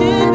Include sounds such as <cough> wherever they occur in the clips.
worship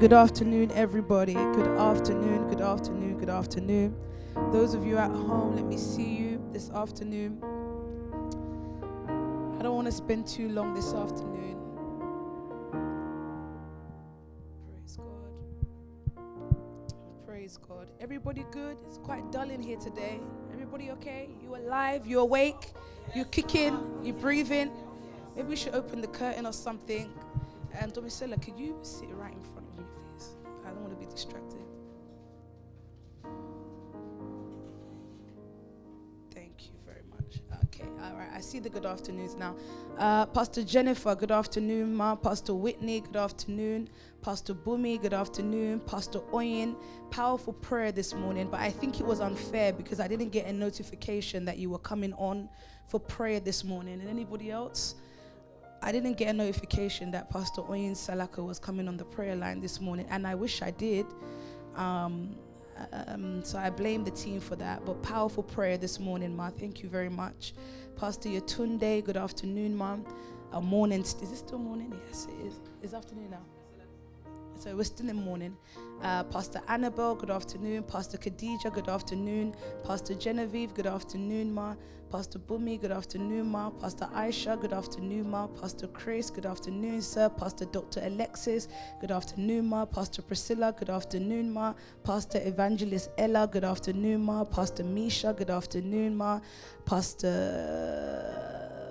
Good afternoon, everybody. Good afternoon, good afternoon, good afternoon. Those of you at home, let me see you this afternoon. I don't want to spend too long this afternoon. Praise God. Praise God. Everybody good? It's quite dull in here today. Everybody okay? You alive? You awake? You kicking? You breathing? Maybe we should open the curtain or something. And Domisela, could you sit right in front? Distracted. Thank you very much. Okay, all right. I see the good afternoons now. Uh, Pastor Jennifer, good afternoon, Ma. Pastor Whitney, good afternoon. Pastor Bumi, good afternoon. Pastor Oyin, powerful prayer this morning, but I think it was unfair because I didn't get a notification that you were coming on for prayer this morning. And anybody else? I didn't get a notification that Pastor Oyin Salaka was coming on the prayer line this morning, and I wish I did. Um, um, so I blame the team for that. But powerful prayer this morning, Ma. Thank you very much. Pastor Yetunde, good afternoon, Ma. A morning. Is it still morning? Yes, it is. It's afternoon now. So we're still in morning. Uh, Pastor Annabelle, good afternoon. Pastor Khadija, good afternoon. Pastor Genevieve, good afternoon, Ma. Pastor Bumi, good afternoon, Ma. Pastor Aisha, good afternoon, Ma. Pastor Chris, good afternoon, sir. Pastor Dr. Alexis, good afternoon, Ma. Pastor Priscilla, good afternoon, Ma. Pastor Evangelist Ella, good afternoon, Ma. Pastor Misha, good afternoon, Ma. Pastor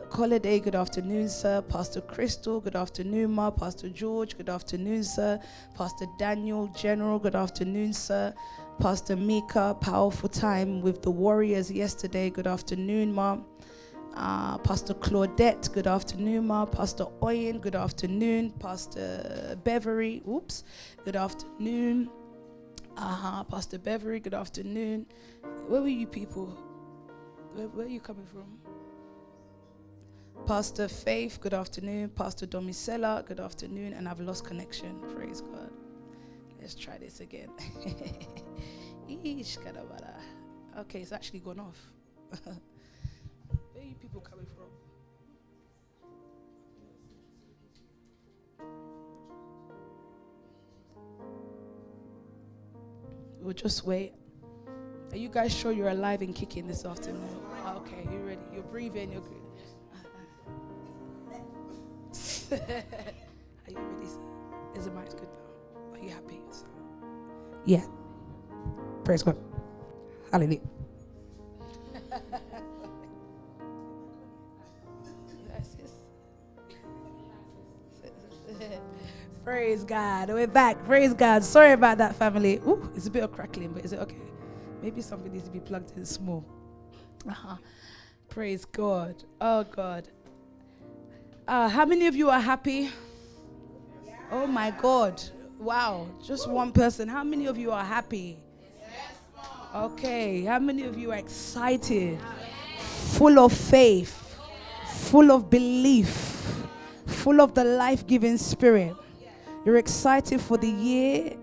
Holiday, good afternoon, sir. Pastor Crystal, good afternoon, Ma. Pastor George, good afternoon, sir. Pastor Daniel, General, good afternoon, sir. Pastor Mika, powerful time with the Warriors yesterday, good afternoon, Ma. Uh, Pastor Claudette, good afternoon, Ma. Pastor Oyen, good afternoon. Pastor Beverly, oops, good afternoon. Uh-huh. Pastor Beverly, good afternoon. Where were you people? Where, where are you coming from? Pastor Faith, good afternoon. Pastor Domisela, good afternoon. And I've lost connection. Praise God. Let's try this again. <laughs> Okay, it's actually gone off. <laughs> Where are you people coming from? We'll just wait. Are you guys sure you're alive and kicking this afternoon? Okay, you're ready. You're breathing. You're good. <laughs> Are you ready, sir? Is the mic good now? Are you happy? Yeah. Praise God. Hallelujah. <laughs> Praise God. We're back. Praise God. Sorry about that, family. Ooh, it's a bit of crackling, but is it okay? Maybe something needs to be plugged in small. Uh-huh. Praise God. Oh, God. Uh, how many of you are happy? Oh my God. Wow. Just one person. How many of you are happy? Okay. How many of you are excited? Full of faith, full of belief, full of the life giving spirit. You're excited for the year.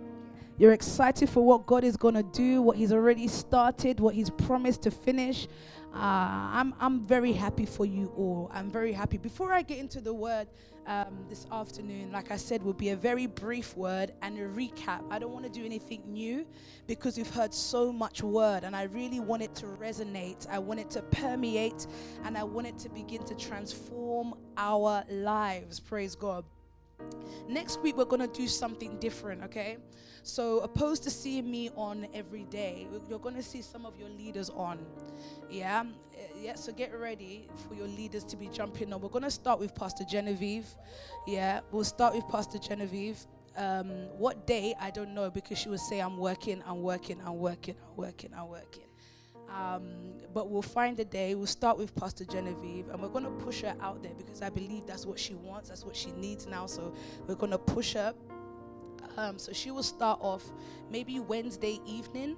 You're excited for what God is going to do, what He's already started, what He's promised to finish. Uh, I'm, I'm very happy for you all. I'm very happy. Before I get into the word um, this afternoon, like I said, will be a very brief word and a recap. I don't want to do anything new because we've heard so much word, and I really want it to resonate. I want it to permeate, and I want it to begin to transform our lives. Praise God. Next week, we're going to do something different, okay? So, opposed to seeing me on every day, you're going to see some of your leaders on. Yeah? Yeah, so get ready for your leaders to be jumping on. We're going to start with Pastor Genevieve. Yeah, we'll start with Pastor Genevieve. Um, what day? I don't know because she will say, I'm working, I'm working, I'm working, I'm working, I'm working. Um, but we'll find a day. We'll start with Pastor Genevieve, and we're going to push her out there because I believe that's what she wants, that's what she needs now. So we're going to push her. Um, so she will start off maybe Wednesday evening.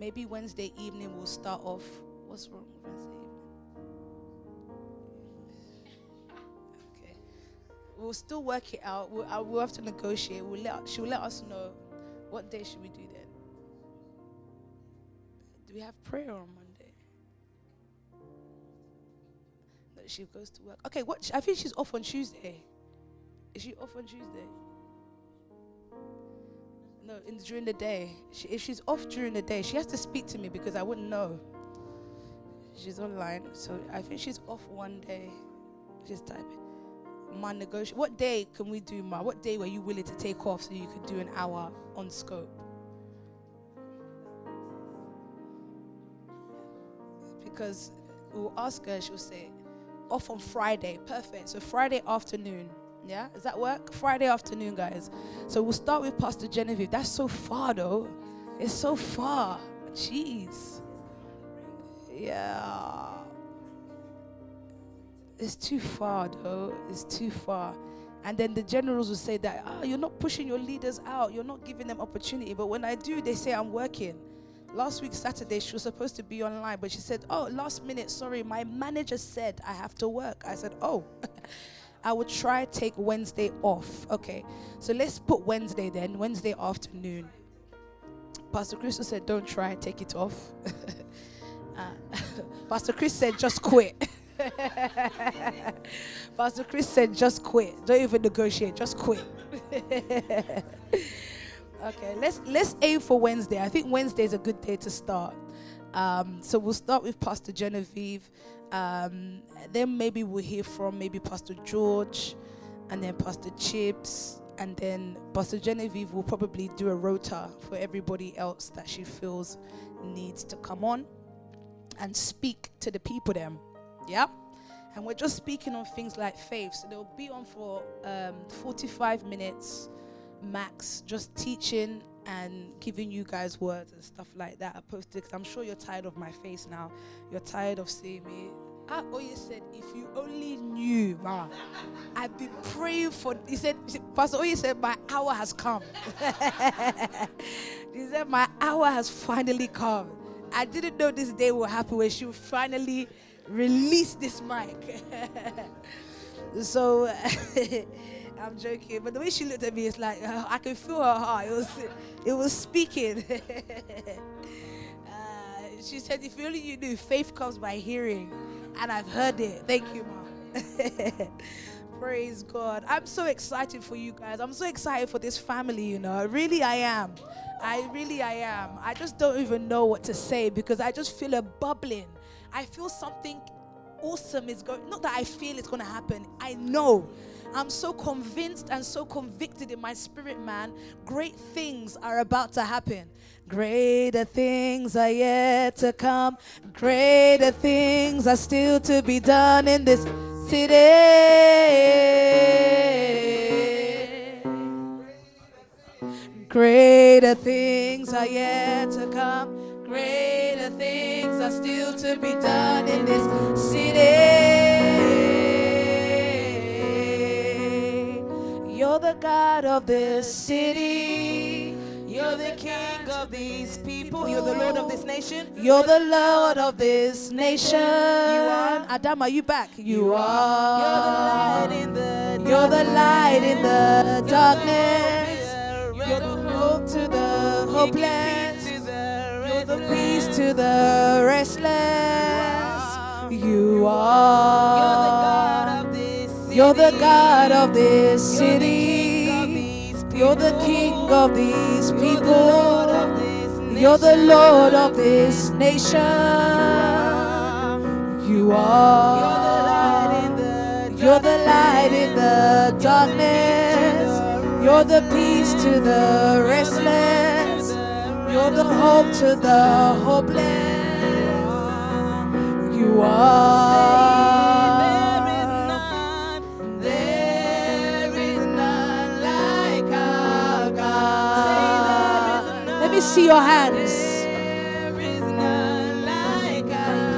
Maybe Wednesday evening we'll start off. What's wrong with Wednesday evening? Okay, we'll still work it out. We'll, uh, we'll have to negotiate. We'll let she'll let us know what day should we do then. We have prayer on Monday? That she goes to work. Okay, what? I think she's off on Tuesday. Is she off on Tuesday? No, in, during the day. She, if she's off during the day, she has to speak to me because I wouldn't know. She's online, so I think she's off one day. Just type it. Ma negotiate. What day can we do, Ma? What day were you willing to take off so you could do an hour on scope? Because we'll ask her, she'll say, off on Friday. Perfect. So Friday afternoon. Yeah? Does that work? Friday afternoon, guys. So we'll start with Pastor Genevieve. That's so far, though. It's so far. Jeez. Yeah. It's too far, though. It's too far. And then the generals will say that, ah, you're not pushing your leaders out. You're not giving them opportunity. But when I do, they say I'm working. Last week, Saturday, she was supposed to be online, but she said, oh, last minute, sorry, my manager said I have to work. I said, oh. <laughs> I would try take Wednesday off. Okay, so let's put Wednesday then, Wednesday afternoon. Pastor Chris said, don't try, take it off. <laughs> uh, <laughs> Pastor Chris said, just quit. Pastor Chris said, just quit. Don't even negotiate, just quit. Okay, let's let's aim for Wednesday. I think Wednesday is a good day to start. Um, so we'll start with Pastor Genevieve. Um, then maybe we'll hear from maybe Pastor George, and then Pastor Chips, and then Pastor Genevieve will probably do a rota for everybody else that she feels needs to come on and speak to the people. Them, yeah. And we're just speaking on things like faith. So they'll be on for um, 45 minutes max, just teaching and giving you guys words and stuff like that. I posted because I'm sure you're tired of my face now. You're tired of seeing me. I always said, if you only knew, ma, I've been praying for. He said, Pastor Oye said, my hour has come. <laughs> he said, my hour has finally come. I didn't know this day would happen when she will finally release this mic. <laughs> so <laughs> I'm joking, but the way she looked at me, it's like uh, I can feel her heart. It was, it was speaking. <laughs> uh, she said, "If only you knew, faith comes by hearing." and I've heard it. Thank you, Mom. <laughs> Praise God. I'm so excited for you guys. I'm so excited for this family, you know. Really, I am. I really, I am. I just don't even know what to say because I just feel a bubbling. I feel something awesome is going. Not that I feel it's going to happen. I know. I'm so convinced and so convicted in my spirit, man. Great things are about to happen. Greater things are yet to come. Greater things are still to be done in this city. Greater things are yet to come. Greater things are still to be done in this city. You're the God of this city. You're the king of these people. You're the Lord of this nation. You're the Lord of this nation. You are. Adam, are you back? You are. You're the light in the You're the light in the darkness. You're the hope to the hopeless. You're the peace to the restless. You are. You're the God of this city. You're the King of these people. You're the Lord of this nation. You are. You're the light in the darkness. You're the peace to the restless. You're the hope to the hopeless. You are. See your hands.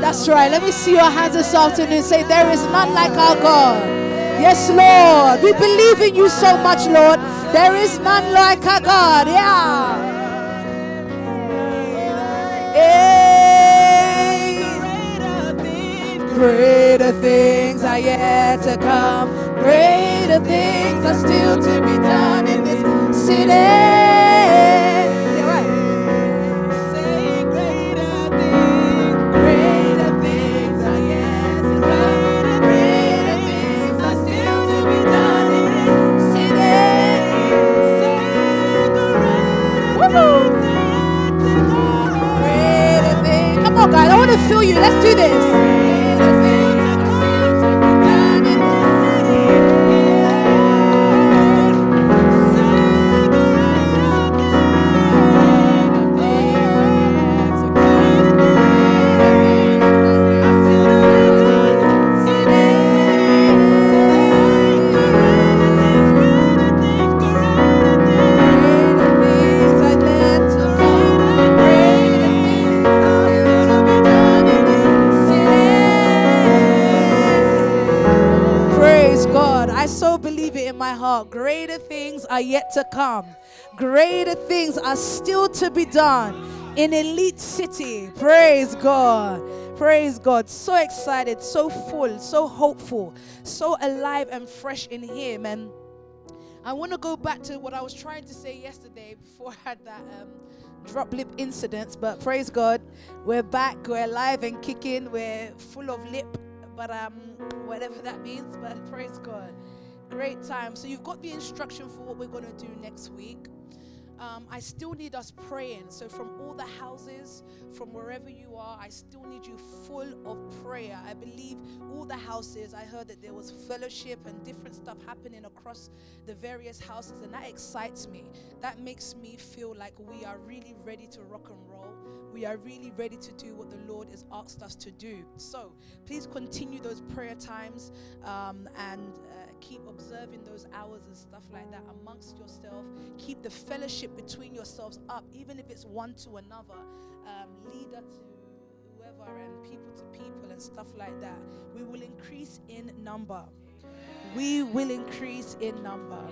That's right. Let me see your hands this afternoon. Say, There is none like our God. Yes, Lord. We believe in you so much, Lord. There is none like our God. Yeah. Greater things are yet to come. Greater things are still to be done in this city. God. I want to feel you. Let's do this. In my heart. Greater things are yet to come. Greater things are still to be done in Elite City. Praise God. Praise God. So excited, so full, so hopeful, so alive and fresh in Him. And I want to go back to what I was trying to say yesterday before I had that um, drop lip incident. But praise God, we're back, we're alive and kicking, we're full of lip, but um, whatever that means. But praise God, great time. So you've got the instruction for what we're going to do next week. Um, I still need us praying. So, from all the houses, from wherever you are, I still need you full of prayer. I believe all the houses, I heard that there was fellowship and different stuff happening across the various houses, and that excites me. That makes me feel like we are really ready to rock and roll. We are really ready to do what the Lord has asked us to do. So, please continue those prayer times um, and uh, keep observing those hours and stuff like that amongst yourself. Keep the fellowship between yourselves up, even if it's one to another, um, leader to whoever, and people to people, and stuff like that. We will increase in number. We will increase in number.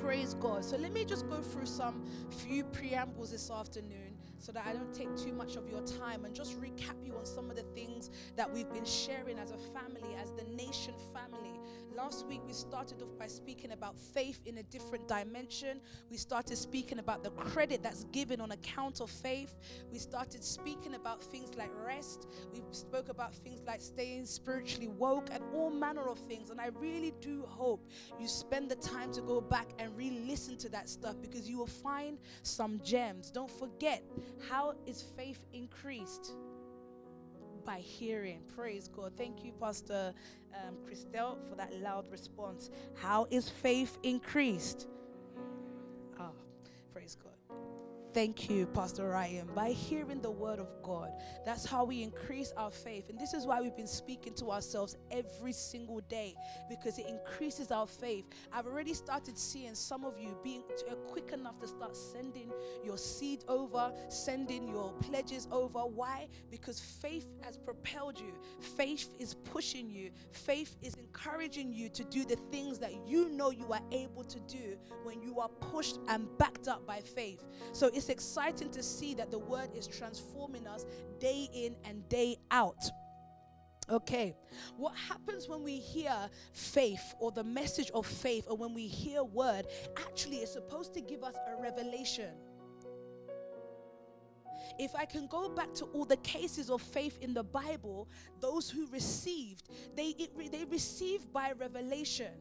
Praise God. So let me just go through some few preambles this afternoon so that I don't take too much of your time and just recap you on some of the things that we've been sharing as a family, as the nation family. Last week we started off by speaking about faith in a different dimension. We started speaking about the credit that's given on account of faith. We started speaking about things like rest. We spoke about things like staying spiritually woke and all manner of things. And I really do hope you spend the time to go back and re listen to that stuff because you will find some gems. Don't forget, how is faith increased? By hearing. Praise God. Thank you, Pastor um, Christelle, for that loud response. How is faith increased? Ah, praise God. Thank you, Pastor Ryan. By hearing the word of God, that's how we increase our faith. And this is why we've been speaking to ourselves every single day because it increases our faith. I've already started seeing some of you being quick enough to start sending your seed over, sending your pledges over. Why? Because faith has propelled you, faith is pushing you, faith is encouraging you to do the things that you know you are able to do when you are pushed and backed up by faith. So it's exciting to see that the word is transforming us day in and day out. Okay, what happens when we hear faith or the message of faith, or when we hear word, actually is supposed to give us a revelation. If I can go back to all the cases of faith in the Bible, those who received, they, it, they received by revelation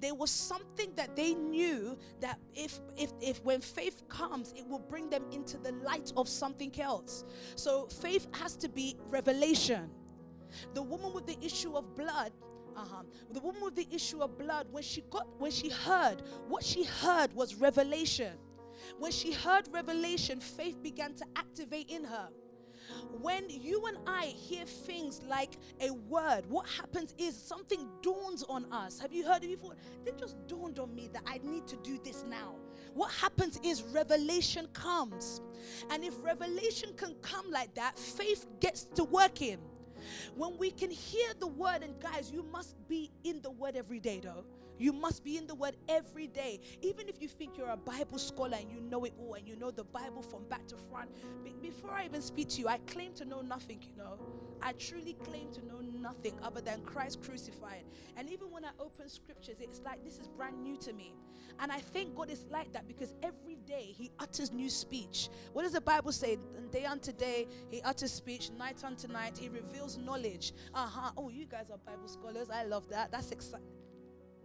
there was something that they knew that if if if when faith comes it will bring them into the light of something else so faith has to be revelation the woman with the issue of blood uh-huh. The woman with the issue of blood, when she got, when she heard, what she heard was revelation. When she heard revelation, faith began to activate in her. When you and I hear things like a word, what happens is something dawns on us. Have you heard it before? It just dawned on me that I need to do this now. What happens is revelation comes. And if revelation can come like that, faith gets to working. When we can hear the word, and guys, you must be in the word every day, though. You must be in the word every day. Even if you think you're a Bible scholar and you know it all and you know the Bible from back to front. Be- before I even speak to you, I claim to know nothing, you know. I truly claim to know nothing other than Christ crucified. And even when I open scriptures, it's like this is brand new to me. And I think God is like that because every day He utters new speech. What does the Bible say? Day unto day, He utters speech. Night unto night, He reveals knowledge. Uh huh. Oh, you guys are Bible scholars. I love that. That's exciting.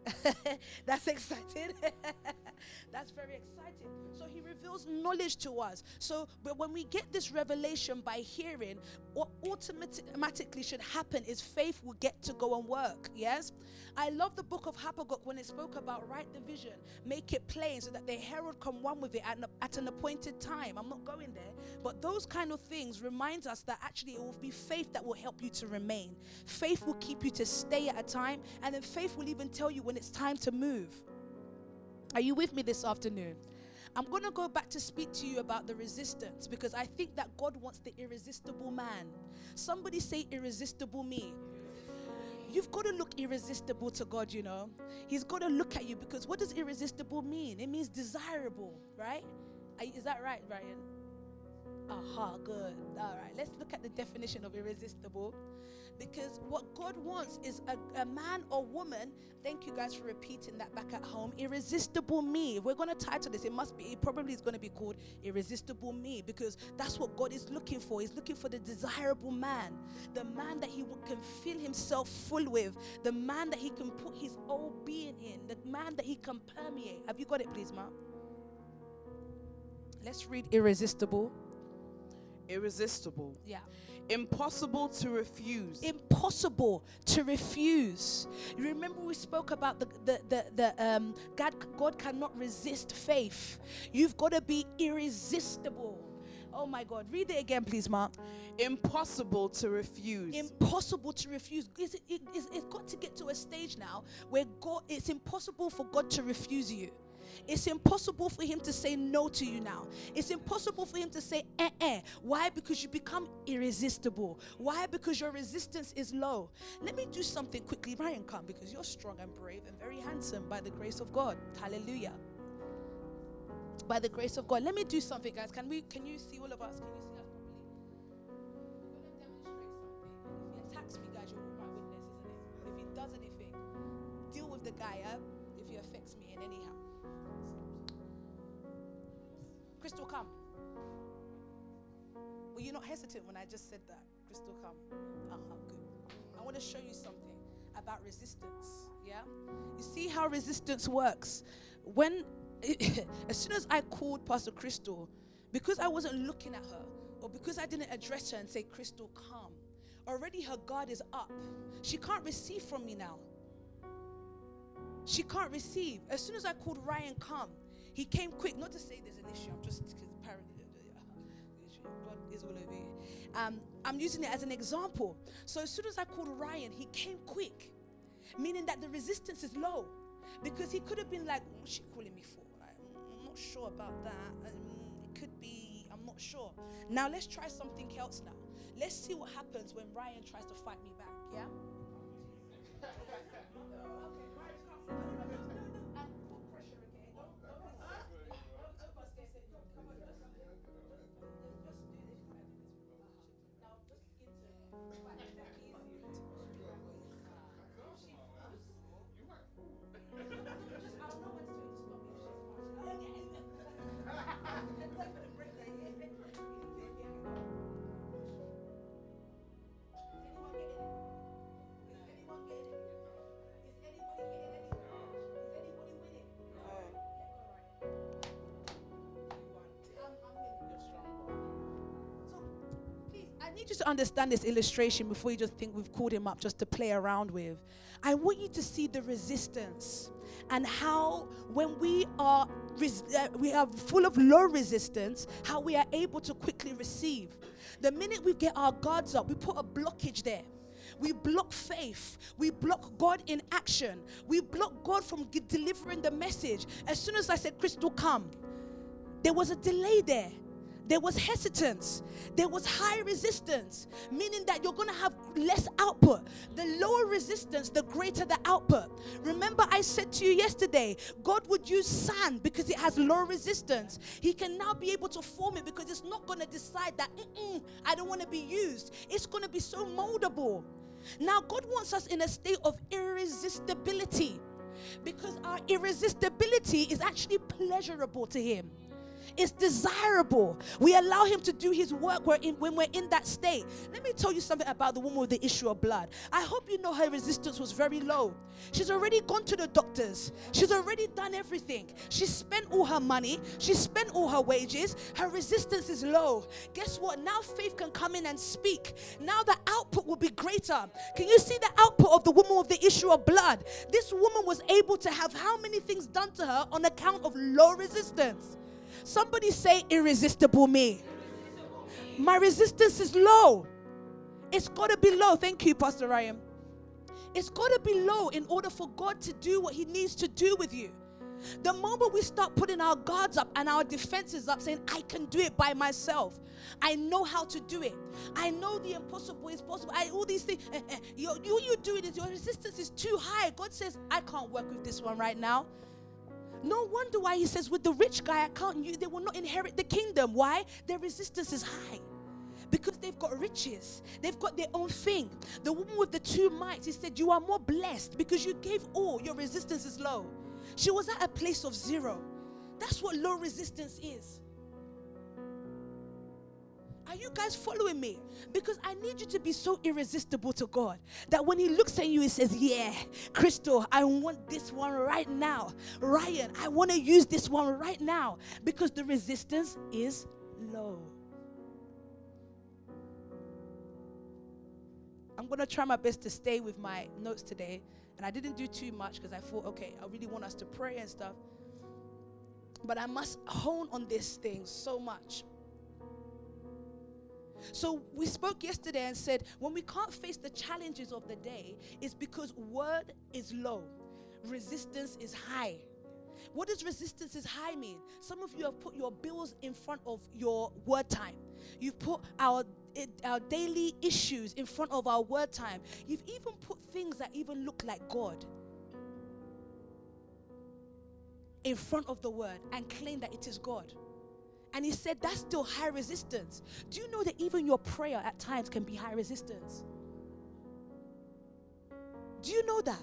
<laughs> That's exciting. <laughs> That's very exciting. So he reveals knowledge to us. So but when we get this revelation by hearing, what automatically should happen is faith will get to go and work. Yes? I love the book of Habakkuk when it spoke about write the vision, make it plain so that the herald come one with it at an, at an appointed time. I'm not going there. But those kind of things reminds us that actually it will be faith that will help you to remain. Faith will keep you to stay at a time, and then faith will even tell you when it's time to move. Are you with me this afternoon? I'm going to go back to speak to you about the resistance because I think that God wants the irresistible man. Somebody say, irresistible me. You've got to look irresistible to God, you know. He's got to look at you because what does irresistible mean? It means desirable, right? Is that right, Ryan? Aha, good. All right, let's look at the definition of irresistible. Because what God wants is a, a man or woman, thank you guys for repeating that back at home, irresistible me. If we're going to title this, it must be, it probably is going to be called irresistible me because that's what God is looking for. He's looking for the desirable man, the man that he can fill himself full with, the man that he can put his whole being in, the man that he can permeate. Have you got it, please, Ma? Let's read irresistible irresistible. Yeah. Impossible to refuse. Impossible to refuse. You remember we spoke about the the the, the um God God cannot resist faith. You've got to be irresistible. Oh my God. Read it again, please, Mark. Impossible to refuse. Impossible to refuse. It's, it, it's, it's got to get to a stage now where God, it's impossible for God to refuse you. It's impossible for him to say no to you now. It's impossible for him to say eh eh. Why? Because you become irresistible. Why? Because your resistance is low. Let me do something quickly. Ryan, come because you're strong and brave and very handsome by the grace of God. Hallelujah. By the grace of God. Let me do something, guys. Can we can you see all of us? Can you see us properly? If he attacks me, guys, you're my witness, isn't it? If he does anything, deal with the guy, if he affects me in any. Crystal, come. Were you not hesitant when I just said that? Crystal, come. Uh huh, good. I want to show you something about resistance. Yeah? You see how resistance works? When, <laughs> as soon as I called Pastor Crystal, because I wasn't looking at her, or because I didn't address her and say, Crystal, come, already her guard is up. She can't receive from me now. She can't receive. As soon as I called Ryan, come, he came quick, not to say there's an issue. I'm just because apparently God is all over you. Um, I'm using it as an example. So as soon as I called Ryan, he came quick, meaning that the resistance is low, because he could have been like, "What's she calling me for?" Mm, I'm not sure about that. Um, it could be. I'm not sure. Now let's try something else. Now let's see what happens when Ryan tries to fight me back. Yeah. <laughs> you to understand this illustration before you just think we've called him up just to play around with. I want you to see the resistance and how when we are res- uh, we are full of low resistance, how we are able to quickly receive. The minute we get our guards up, we put a blockage there. We block faith. We block God in action. We block God from g- delivering the message. As soon as I said, Crystal, come, there was a delay there there was hesitance, there was high resistance, meaning that you're going to have less output. The lower resistance, the greater the output. Remember, I said to you yesterday, God would use sand because it has low resistance. He can now be able to form it because it's not going to decide that, I don't want to be used. It's going to be so moldable. Now, God wants us in a state of irresistibility because our irresistibility is actually pleasurable to Him. It's desirable. We allow him to do his work when, we're in that state. Let me tell you something about the woman with the issue of blood. I hope you know her resistance was very low. She's already gone to the doctors, she's already done everything. She spent all her money, she spent all her wages. Her resistance is low. Guess what? Now faith can come in and speak. Now the output will be greater. Can you see the output of the woman with the issue of blood? This woman was able to have how many things done to her on account of low resistance? Somebody say, irresistible me. My resistance is low. It's got to be low. Thank you, Pastor Ryan. It's got to be low in order for God to do what He needs to do with you. The moment we start putting our guards up and our defenses up, saying, I can do it by myself, I know how to do it, I know the impossible is possible, I, all these things, eh, eh, you, you, you do it is your resistance is too high. God says, I can't work with this one right now. No wonder why he says, with the rich guy, I can't, you, they will not inherit the kingdom. Why? Their resistance is high because they've got riches. They've got their own thing. The woman with the two mites, he said, You are more blessed because you gave all. Your resistance is low. She was at a place of zero. That's what low resistance is. Are you guys following me? Because I need you to be so irresistible to God that when He looks at you, He says, Yeah, Crystal, I want this one right now. Ryan, I want to use this one right now because the resistance is low. I'm going to try my best to stay with my notes today. And I didn't do too much because I thought, okay, I really want us to pray and stuff. But I must hone on this thing so much. So we spoke yesterday and said when we can't face the challenges of the day, it's because word is low, resistance is high. What does resistance is high mean? Some of you have put your bills in front of your word time. You've put our our daily issues in front of our word time. You've even put things that even look like God in front of the word and claim that it is God. And he said that's still high resistance. Do you know that even your prayer at times can be high resistance? Do you know that?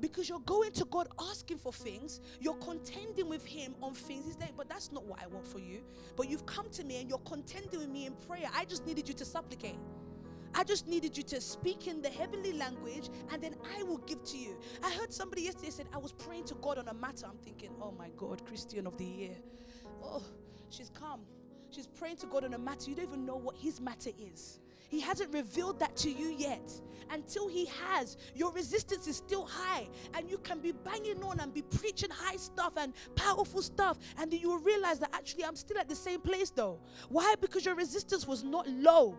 Because you're going to God asking for things, you're contending with Him on things. He's like, but that's not what I want for you. But you've come to me and you're contending with me in prayer. I just needed you to supplicate. I just needed you to speak in the heavenly language and then I will give to you. I heard somebody yesterday said, I was praying to God on a matter. I'm thinking, oh my God, Christian of the year. Oh, She's come. She's praying to God on a matter. You don't even know what his matter is. He hasn't revealed that to you yet. Until he has, your resistance is still high. And you can be banging on and be preaching high stuff and powerful stuff. And then you will realize that actually I'm still at the same place though. Why? Because your resistance was not low.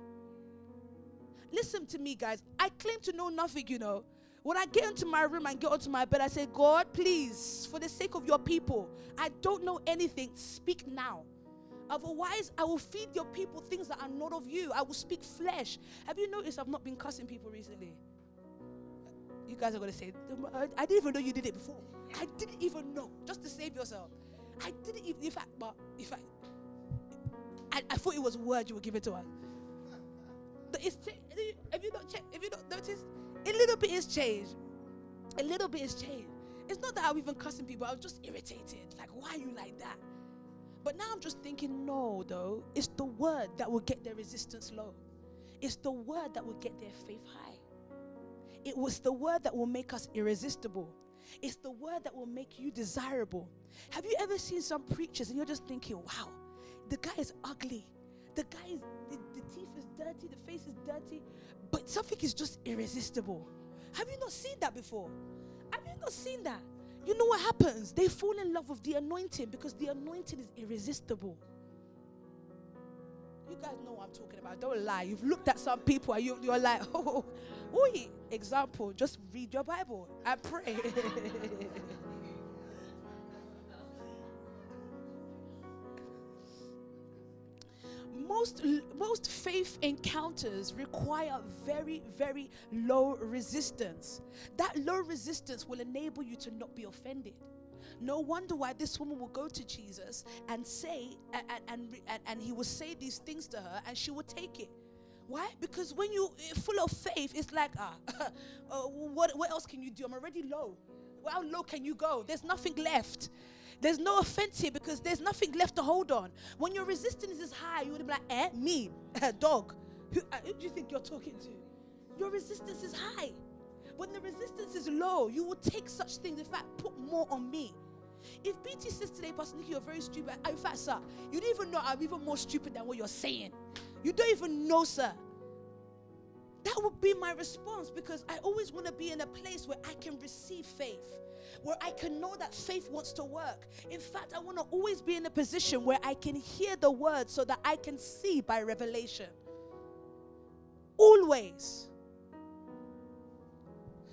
Listen to me, guys. I claim to know nothing, you know. When I get into my room and get onto my bed, I say, God, please, for the sake of your people, I don't know anything. Speak now. Otherwise, I will feed your people things that are not of you. I will speak flesh. Have you noticed I've not been cussing people recently? You guys are going to say, I didn't even know you did it before. I didn't even know. Just to save yourself. I didn't even, in fact, but if I, I, I thought it was a word you were giving to us. But it's, have you not checked, have you not noticed? A little bit is changed. A little bit is changed. It's not that I'm even cussing people. I was just irritated. Like, why are you like that? But now I'm just thinking, no, though. It's the word that will get their resistance low. It's the word that will get their faith high. It was the word that will make us irresistible. It's the word that will make you desirable. Have you ever seen some preachers and you're just thinking, wow, the guy is ugly. The guy is, the, the teeth is dirty, the face is dirty, but something is just irresistible. Have you not seen that before? Have you not seen that? You know what happens? They fall in love with the anointing because the anointing is irresistible. You guys know what I'm talking about. Don't lie. You've looked at some people and you, you're like, <laughs> oh, oh, oh, oh, example, just read your Bible and pray. <laughs> most most faith encounters require very very low resistance that low resistance will enable you to not be offended no wonder why this woman will go to jesus and say and and, and, and he will say these things to her and she will take it why? Because when you are full of faith, it's like, ah, <laughs> uh, what, what else can you do? I'm already low. How low can you go? There's nothing left. There's no offense here because there's nothing left to hold on. When your resistance is high, you would be like, eh, me, <laughs> dog. Who, uh, who do you think you're talking to? Your resistance is high. When the resistance is low, you will take such things. In fact, put more on me. If BT says today, Pastor Nikki, you're very stupid. In fact, sir, you don't even know I'm even more stupid than what you're saying. You don't even know, sir. That would be my response because I always want to be in a place where I can receive faith, where I can know that faith wants to work. In fact, I want to always be in a position where I can hear the word so that I can see by revelation. Always.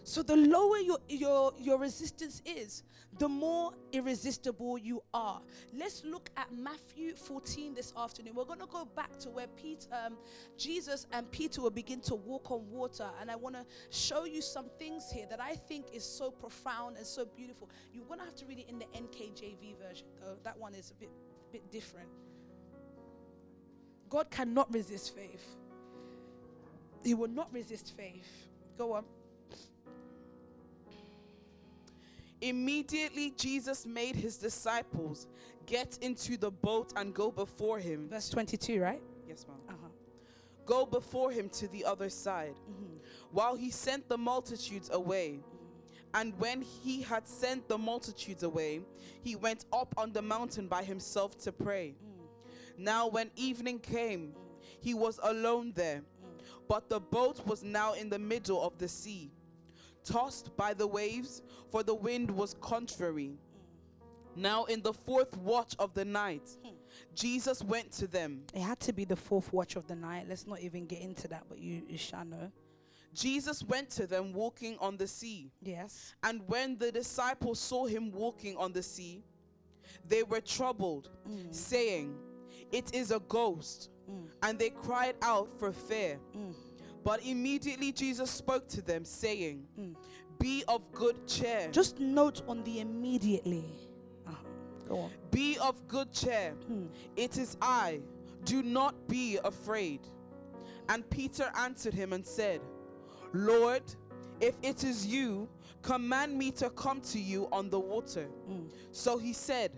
So the lower your, your, your resistance is, the more irresistible you are. Let's look at Matthew 14 this afternoon. We're going to go back to where Pete, um, Jesus and Peter will begin to walk on water. And I want to show you some things here that I think is so profound and so beautiful. You're going to have to read it in the NKJV version, though. That one is a bit, bit different. God cannot resist faith. He will not resist faith. Go on. Immediately, Jesus made his disciples get into the boat and go before him. Verse 22, right? Yes, ma'am. Uh-huh. Go before him to the other side, mm-hmm. while he sent the multitudes away. Mm-hmm. And when he had sent the multitudes away, he went up on the mountain by himself to pray. Mm. Now, when evening came, mm. he was alone there, mm. but the boat was now in the middle of the sea tossed by the waves, for the wind was contrary. Now, in the fourth watch of the night, Jesus went to them. It had to be the fourth watch of the night. Let's not even get into that, but you, you shall know. Jesus went to them walking on the sea. Yes. And when the disciples saw him walking on the sea, they were troubled, mm. saying, It is a ghost. Mm. And they cried out for fear. Mm. But immediately Jesus spoke to them, saying, mm. Be of good cheer. Just note on the immediately. Uh-huh. Go on. Be of good cheer. Hmm. It is I. Do not be afraid. And Peter answered him and said, Lord, if it is you, command me to come to you on the water. Mm. So he said,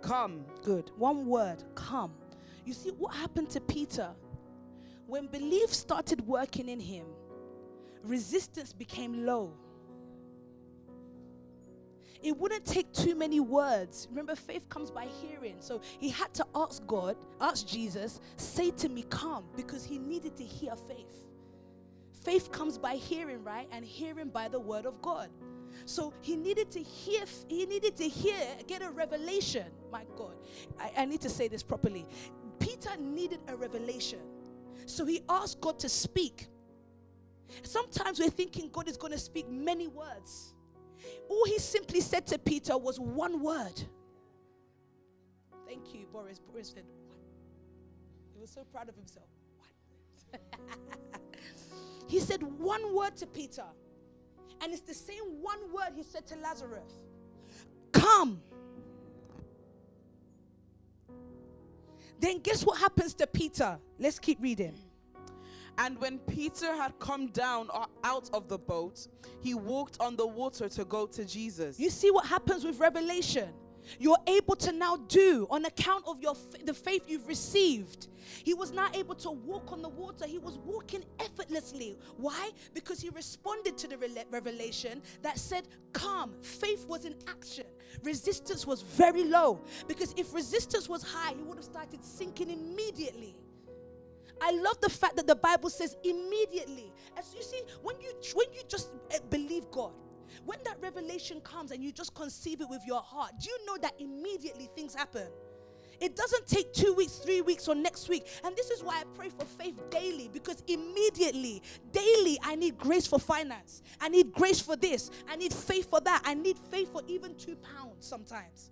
Come. Good. One word, come. You see what happened to Peter? When belief started working in him, resistance became low. It wouldn't take too many words. Remember, faith comes by hearing. So he had to ask God, ask Jesus, say to me, come, because he needed to hear faith. Faith comes by hearing, right? And hearing by the word of God. So he needed to hear, he needed to hear, get a revelation. My God, I, I need to say this properly. Peter needed a revelation. So he asked God to speak. Sometimes we're thinking God is going to speak many words. All he simply said to Peter was one word. Thank you, Boris. Boris said, What? He was so proud of himself. What? <laughs> he said one word to Peter. And it's the same one word he said to Lazarus Come. Then guess what happens to Peter? Let's keep reading. And when Peter had come down out of the boat, he walked on the water to go to Jesus. You see what happens with revelation? You're able to now do on account of your f- the faith you've received. He was not able to walk on the water. He was walking effortlessly. Why? Because he responded to the rela- revelation that said, "Come." Faith was in action. Resistance was very low because if resistance was high, he would have started sinking immediately. I love the fact that the Bible says immediately. As you see, when you when you just eh, believe God, when that revelation comes and you just conceive it with your heart, do you know that immediately things happen? It doesn't take two weeks, three weeks, or next week. And this is why I pray for faith daily because immediately, daily, I need grace for finance. I need grace for this. I need faith for that. I need faith for even two pounds sometimes.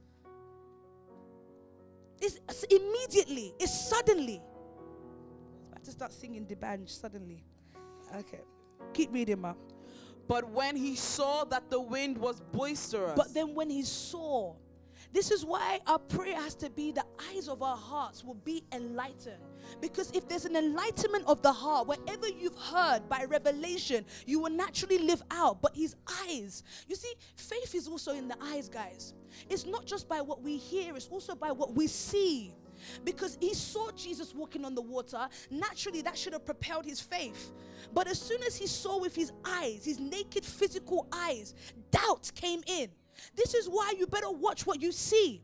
It's, it's immediately, it's suddenly. I about to start singing the band suddenly. Okay. Keep reading, ma. But when he saw that the wind was boisterous, But then when he saw, This is why our prayer has to be the eyes of our hearts will be enlightened. Because if there's an enlightenment of the heart, whatever you've heard by revelation, you will naturally live out. But his eyes, you see, faith is also in the eyes, guys. It's not just by what we hear, it's also by what we see. Because he saw Jesus walking on the water, naturally that should have propelled his faith. But as soon as he saw with his eyes, his naked physical eyes, doubt came in. This is why you better watch what you see.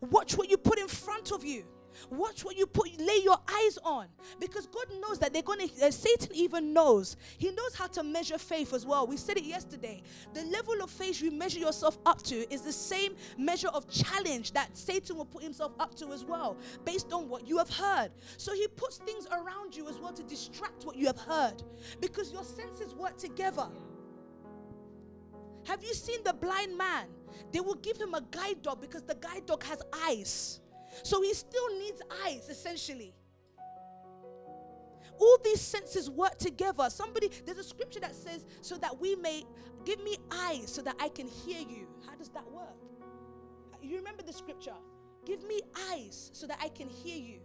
Watch what you put in front of you. Watch what you put, lay your eyes on, because God knows that they're going to. Uh, Satan even knows. He knows how to measure faith as well. We said it yesterday. The level of faith you measure yourself up to is the same measure of challenge that Satan will put himself up to as well, based on what you have heard. So he puts things around you as well to distract what you have heard, because your senses work together. Have you seen the blind man? They will give him a guide dog because the guide dog has eyes. So he still needs eyes, essentially. All these senses work together. Somebody, there's a scripture that says, so that we may give me eyes so that I can hear you. How does that work? You remember the scripture? Give me eyes so that I can hear you.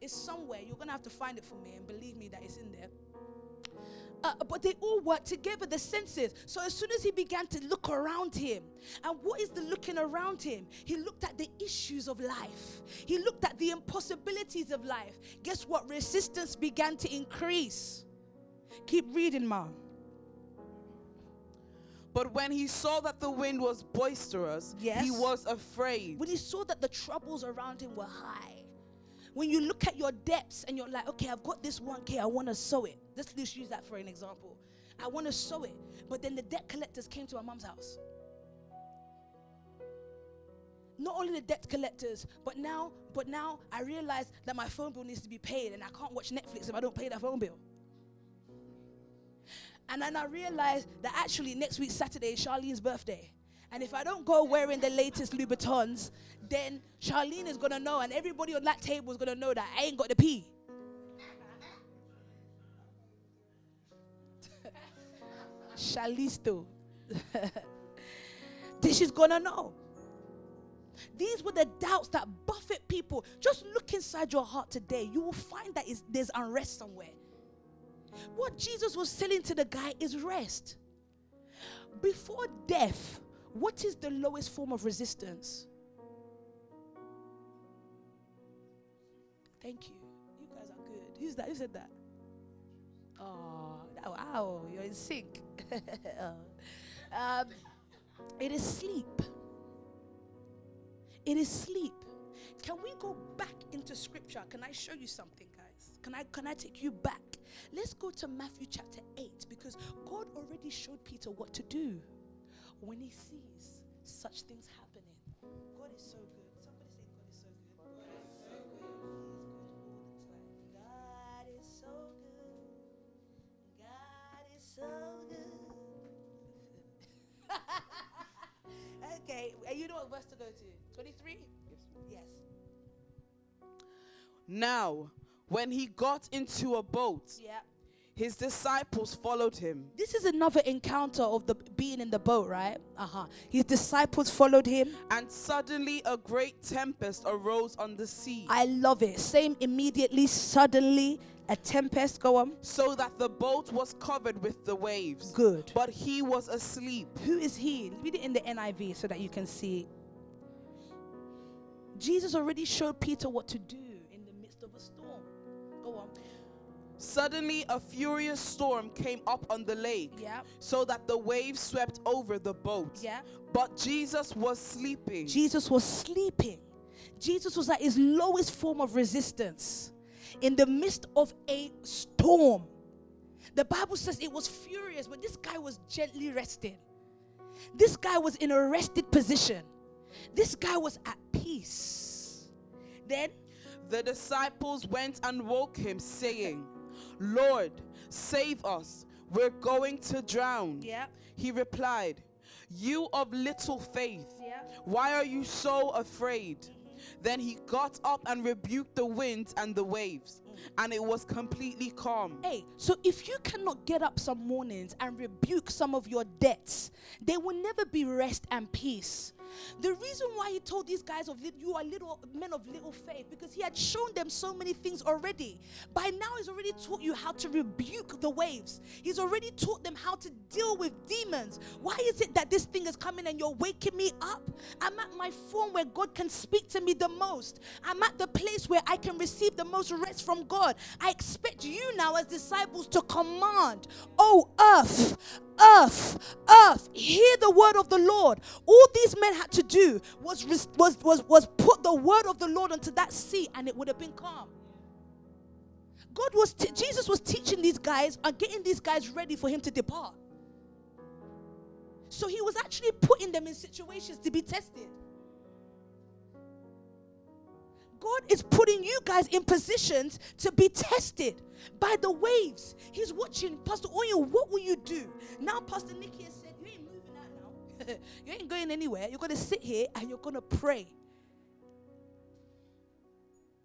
It's somewhere. You're going to have to find it for me and believe me that it's in there. Uh, but they all work together, the senses. So as soon as he began to look around him, and what is the looking around him? He looked at the issues of life, he looked at the impossibilities of life. Guess what? Resistance began to increase. Keep reading, mom. But when he saw that the wind was boisterous, Yes. he was afraid. When he saw that the troubles around him were high, when you look at your debts and you're like, okay, I've got this 1K, I want to sow it. Let's just use that for an example. I want to sow it. But then the debt collectors came to my mom's house. Not only the debt collectors, but now, but now I realize that my phone bill needs to be paid and I can't watch Netflix if I don't pay that phone bill. And then I realized that actually next week, Saturday, is Charlene's birthday. And if I don't go wearing the latest Louboutins, then Charlene is gonna know, and everybody on that table is gonna know that I ain't got the P. Charlisto. <laughs> this is gonna know. These were the doubts that buffet people. Just look inside your heart today. You will find that there's unrest somewhere. What Jesus was selling to the guy is rest. Before death, what is the lowest form of resistance? Thank you. You guys are good. Who's that? Who said that? Oh, wow, you're in sync. <laughs> um, it is sleep. It is sleep. Can we go back into scripture? Can I show you something, guys? Can I can I take you back? Let's go to Matthew chapter 8 because God already showed Peter what to do when he sees such things happening. So good. God is so good. okay, and you know what verse to go to? 23? Yes. Now, when he got into a boat, Yeah. his disciples followed him. This is another encounter of the being in the boat, right? Uh-huh. His disciples followed him. And suddenly a great tempest arose on the sea, I love it. Same immediately, suddenly, a tempest. Go on. so that the boat was covered with the waves. Good. But he was asleep. Who is he? Read it in the NIV so that you can see. Jesus already showed Peter what to do in the midst of a storm. Go on. Suddenly a furious storm came up on the lake, Yeah. so that the waves swept over the boat. Yeah. But Jesus was sleeping. Jesus was sleeping. Jesus was at his lowest form of resistance in the midst of a storm. The Bible says it was furious, but this guy was gently resting. This guy was in a rested position. This guy was at peace. Then The disciples went and woke him, saying, Lord, save us. We're going to drown. Yeah. He replied, You of little faith, Yeah. why are you so afraid? Then he got up and rebuked the wind and the waves, and it was completely calm. Hey, so if you cannot get up some mornings and rebuke some of your debts, there will never be rest and peace. The reason why he told these guys of you are little men of little faith because he had shown them so many things already. By now he's already taught you how to rebuke the waves. He's already taught them how to deal with demons. Why is it that this thing is coming and you're waking me up? I'm at my form where God can speak to me the most. I'm at the place where I can receive the most rest from God. I expect you now as disciples to command, "Oh earth, earth, earth, hear the word of the Lord. All these men had to do was, was, was, was put the word of the Lord onto that sea and it would have been calm. God was, t- Jesus was teaching these guys and getting these guys ready for him to depart. So he was actually putting them in situations to be tested. Is putting you guys in positions to be tested by the waves. He's watching. Pastor Oyo, what will you do? Now, Pastor Nikki has said, You ain't moving out now. <laughs> you ain't going anywhere. You're going to sit here and you're going to pray.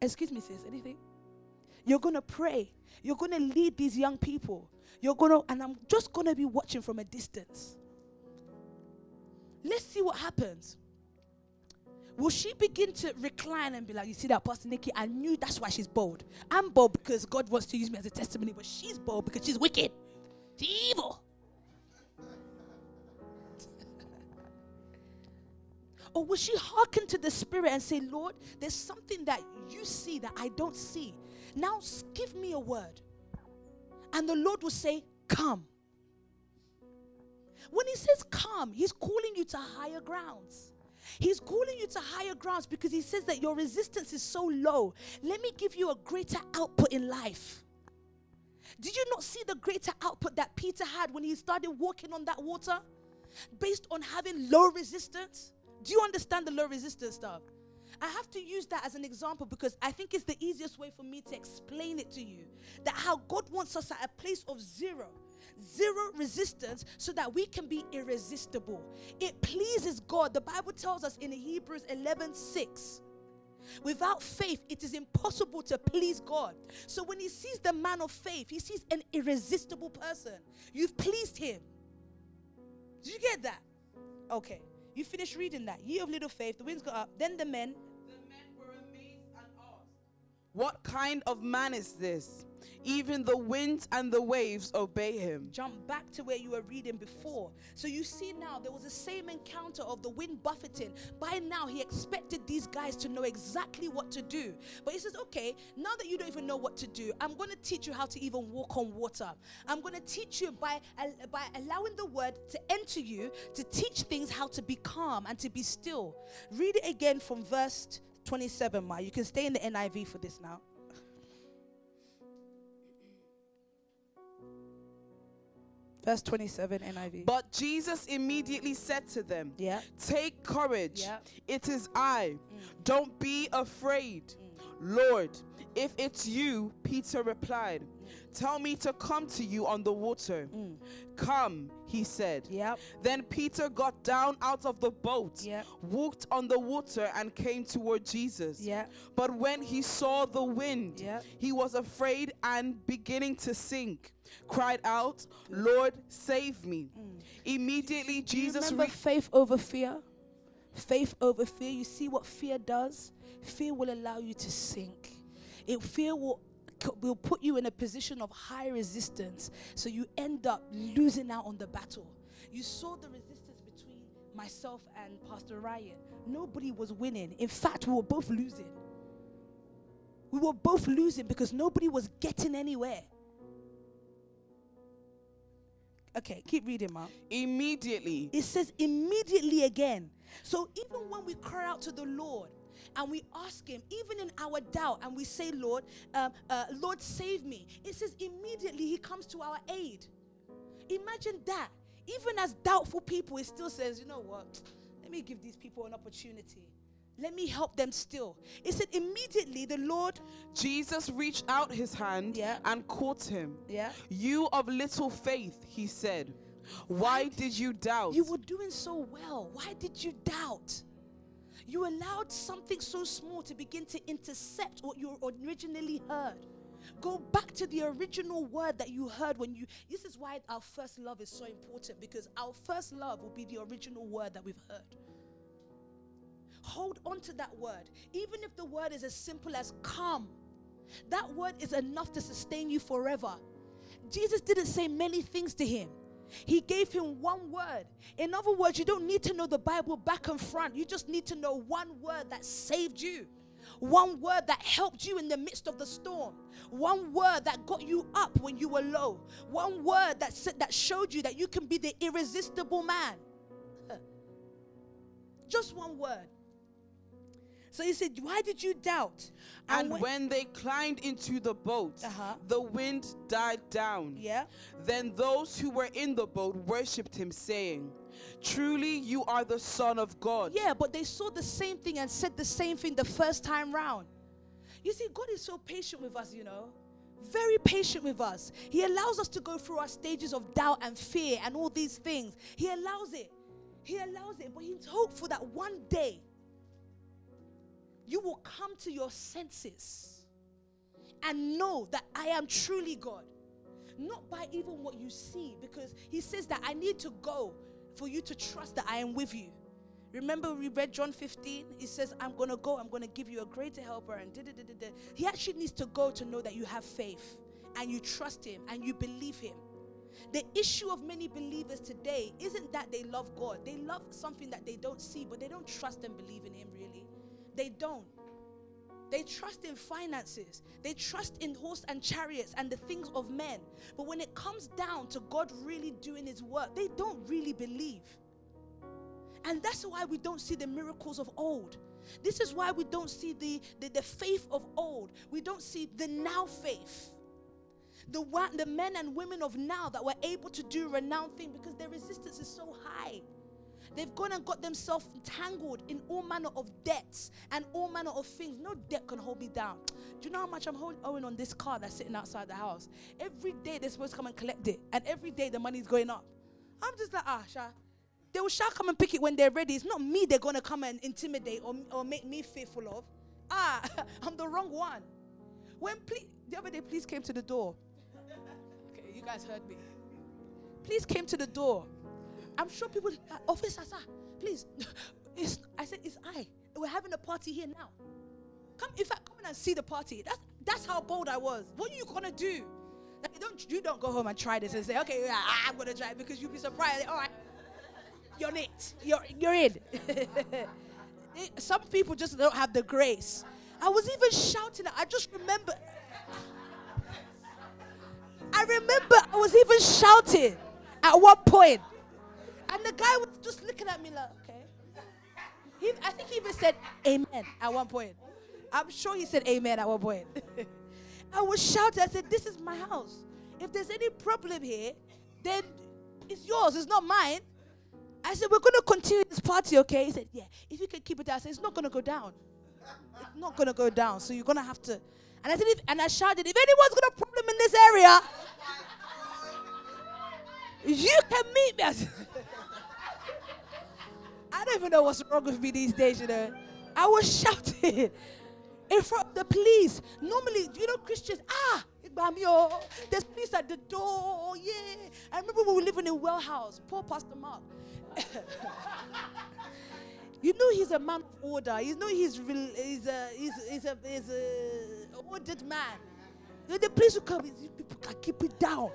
Excuse me, sis. Anything? You're going to pray. You're going to lead these young people. You're going to, and I'm just going to be watching from a distance. Let's see what happens. Will she begin to recline and be like, You see that, Pastor Nikki? I knew that's why she's bold. I'm bold because God wants to use me as a testimony, but she's bold because she's wicked. She's evil. <laughs> or will she hearken to the Spirit and say, Lord, there's something that you see that I don't see. Now give me a word. And the Lord will say, Come. When He says come, He's calling you to higher grounds. He's calling you to higher grounds because He says that your resistance is so low. Let me give you a greater output in life. Did you not see the greater output that Peter had when he started walking on that water? Based on having low resistance? Do you understand the low resistance stuff? I have to use that as an example because I think it's the easiest way for me to explain it to you. That how God wants us at a place of zero, zero resistance, so that we can be irresistible. It pleases God. The Bible tells us in Hebrews 11 6. Without faith, it is impossible to please God. So when he sees the man of faith, he sees an irresistible person. You've pleased him. Did you get that? Okay. You finish reading that. Ye of little faith, the winds got up. Then the men, The men were amazed and asked, What kind of man is this? Even the winds and the waves obey him. jump back to where you were reading before. So you see now there was the same encounter of the wind buffeting. By now he expected these guys to know exactly what to do. But he says, okay, now that you don't even know what to do, I'm going to teach you how to even walk on water. I'm going to teach you by by allowing the word to enter you to teach things how to be calm and to be still. Read it again from verse 27, Ma. You can stay in the NIV for this now. Verse 27 NIV. But Jesus immediately said to them, yeah. Take courage. Yeah. It is I. Mm. Don't be afraid. Mm. Lord, if it's you, Peter replied, Tell me to come to you on the water. Mm. Come, he said. Yep. Then Peter got down out of the boat, Yeah. walked on the water, and came toward Jesus. Yeah. But when he saw the wind, he was afraid and beginning to sink. Cried out, Lord, save me. Mm. Immediately, Do Jesus remember re- faith over fear? Faith over fear. You see what fear does? Fear will allow you to sink. It fear will will put you in a position of high resistance, so you end up losing out on the battle. You saw the resistance between myself and Pastor Ryan. Nobody was winning. In fact, we were both losing. We were both losing because nobody was getting anywhere. Okay, keep reading, Mom. immediately It says immediately again. So even when we cry out to the Lord and we ask Him, even in our doubt, and we say, Lord, um, uh, Lord, save me, it says immediately He comes to our aid. Imagine that. Even as doubtful people, it still says, you know what? Let me give these people an opportunity. Let me help them still. It said immediately the Lord, Jesus reached out his hand Yeah. and caught him. yeah, You of little faith, he said. Why did you doubt? You were doing so well. Why did you doubt? You allowed something so small to begin to intercept what you originally heard. Go back to the original word that you heard when you. This is why our first love is so important because our first love will be the original word that we've heard. hold on to that word. Even if the word is as simple as come, that word is enough to sustain you forever. Jesus didn't say many things to him. He gave him one word. In other words, you don't need to know the Bible back and front. You just need to know one word that saved you. One word that helped you in the midst of the storm. One word that got you up when you were low. One word that said, that showed you that you can be the irresistible man. <laughs> Just one word. So he said, Why did you doubt? And when they climbed into the boat, Uh-huh. the wind died down. Yeah. Then those who were in the boat worshipped him, saying, Truly you are the Son of God. Yeah, but they saw the same thing and said the same thing the first time round. You see, God is so patient with us, you know. Very patient with us. He allows us to go through our stages of doubt and fear and all these things. He allows it. He allows it. But He's hopeful that one day you will come to your senses and know that I am truly God. Not by even what you see, because He says that I need to go for you to trust that I am with you. Remember, we read John 15? He says, I'm going to go, I'm going to give you a greater helper. And da, da, da, he actually needs to go to know that you have faith and you trust him and you believe him. The issue of many believers today isn't that they love God, they love something that they don't see, but they don't trust and believe in him. They don't. They trust in finances. They trust in horse and chariots and the things of men. But when it comes down to God really doing his work, they don't really believe. And that's why we don't see the miracles of old. This is why we don't see the, the, the faith of old. We don't see the now faith. The, the men and women of now that were able to do renowned thing because their resistance is so high. They've gone and got themselves entangled in all manner of debts and all manner of things. No debt can hold me down. Do you know how much I'm owing on this car that's sitting outside the house? Every day they're supposed to come and collect it, and every day the money's going up. I'm just like, ah, Sha. They will shall come and pick it when they're ready. It's not me they're gonna come and intimidate or, or make me fearful of. Ah, <laughs> I'm the wrong one. When ple- the other day, police came to the door. Okay, you guys heard me. Police came to the door. I'm sure people, uh, officer, sir, please. <laughs> It's, I said, it's I. We're having a party here now. Come, in fact, come in and see the party. That's that's how bold I was. What are you gonna do? Like, don't you don't go home and try this and say, okay, yeah, I'm gonna try it because you'll be surprised. All right, you're it. You're you're in. <laughs> Some people just don't have the grace. I was even shouting. I just remember. I remember I was even shouting at one point, and the guy was just looking at me like, okay. He, I think he even said amen at one point. I'm sure he said amen at one point. <laughs> I was shouting. I said, "This is my house. If there's any problem here, then it's yours. It's not mine." I said, "We're gonna continue this party, okay?" He said, "Yeah. If you can keep it down." I said, "It's not gonna go down. It's not gonna go down. So you're gonna have to." And I said, if, and I shouted, "If anyone's got a problem in this area, you can meet me." I don't even know what's wrong with me these days, you know. I was shouting <laughs> in front of the police. Normally, you know, Christians, ah, there's police at the door, yeah. I remember we were living in a Well House, poor Pastor Mark. <laughs> you know he's a man of order. You know he's real, he's a he's, he's a he's a ordered man. You know, the police will come. People can keep it down.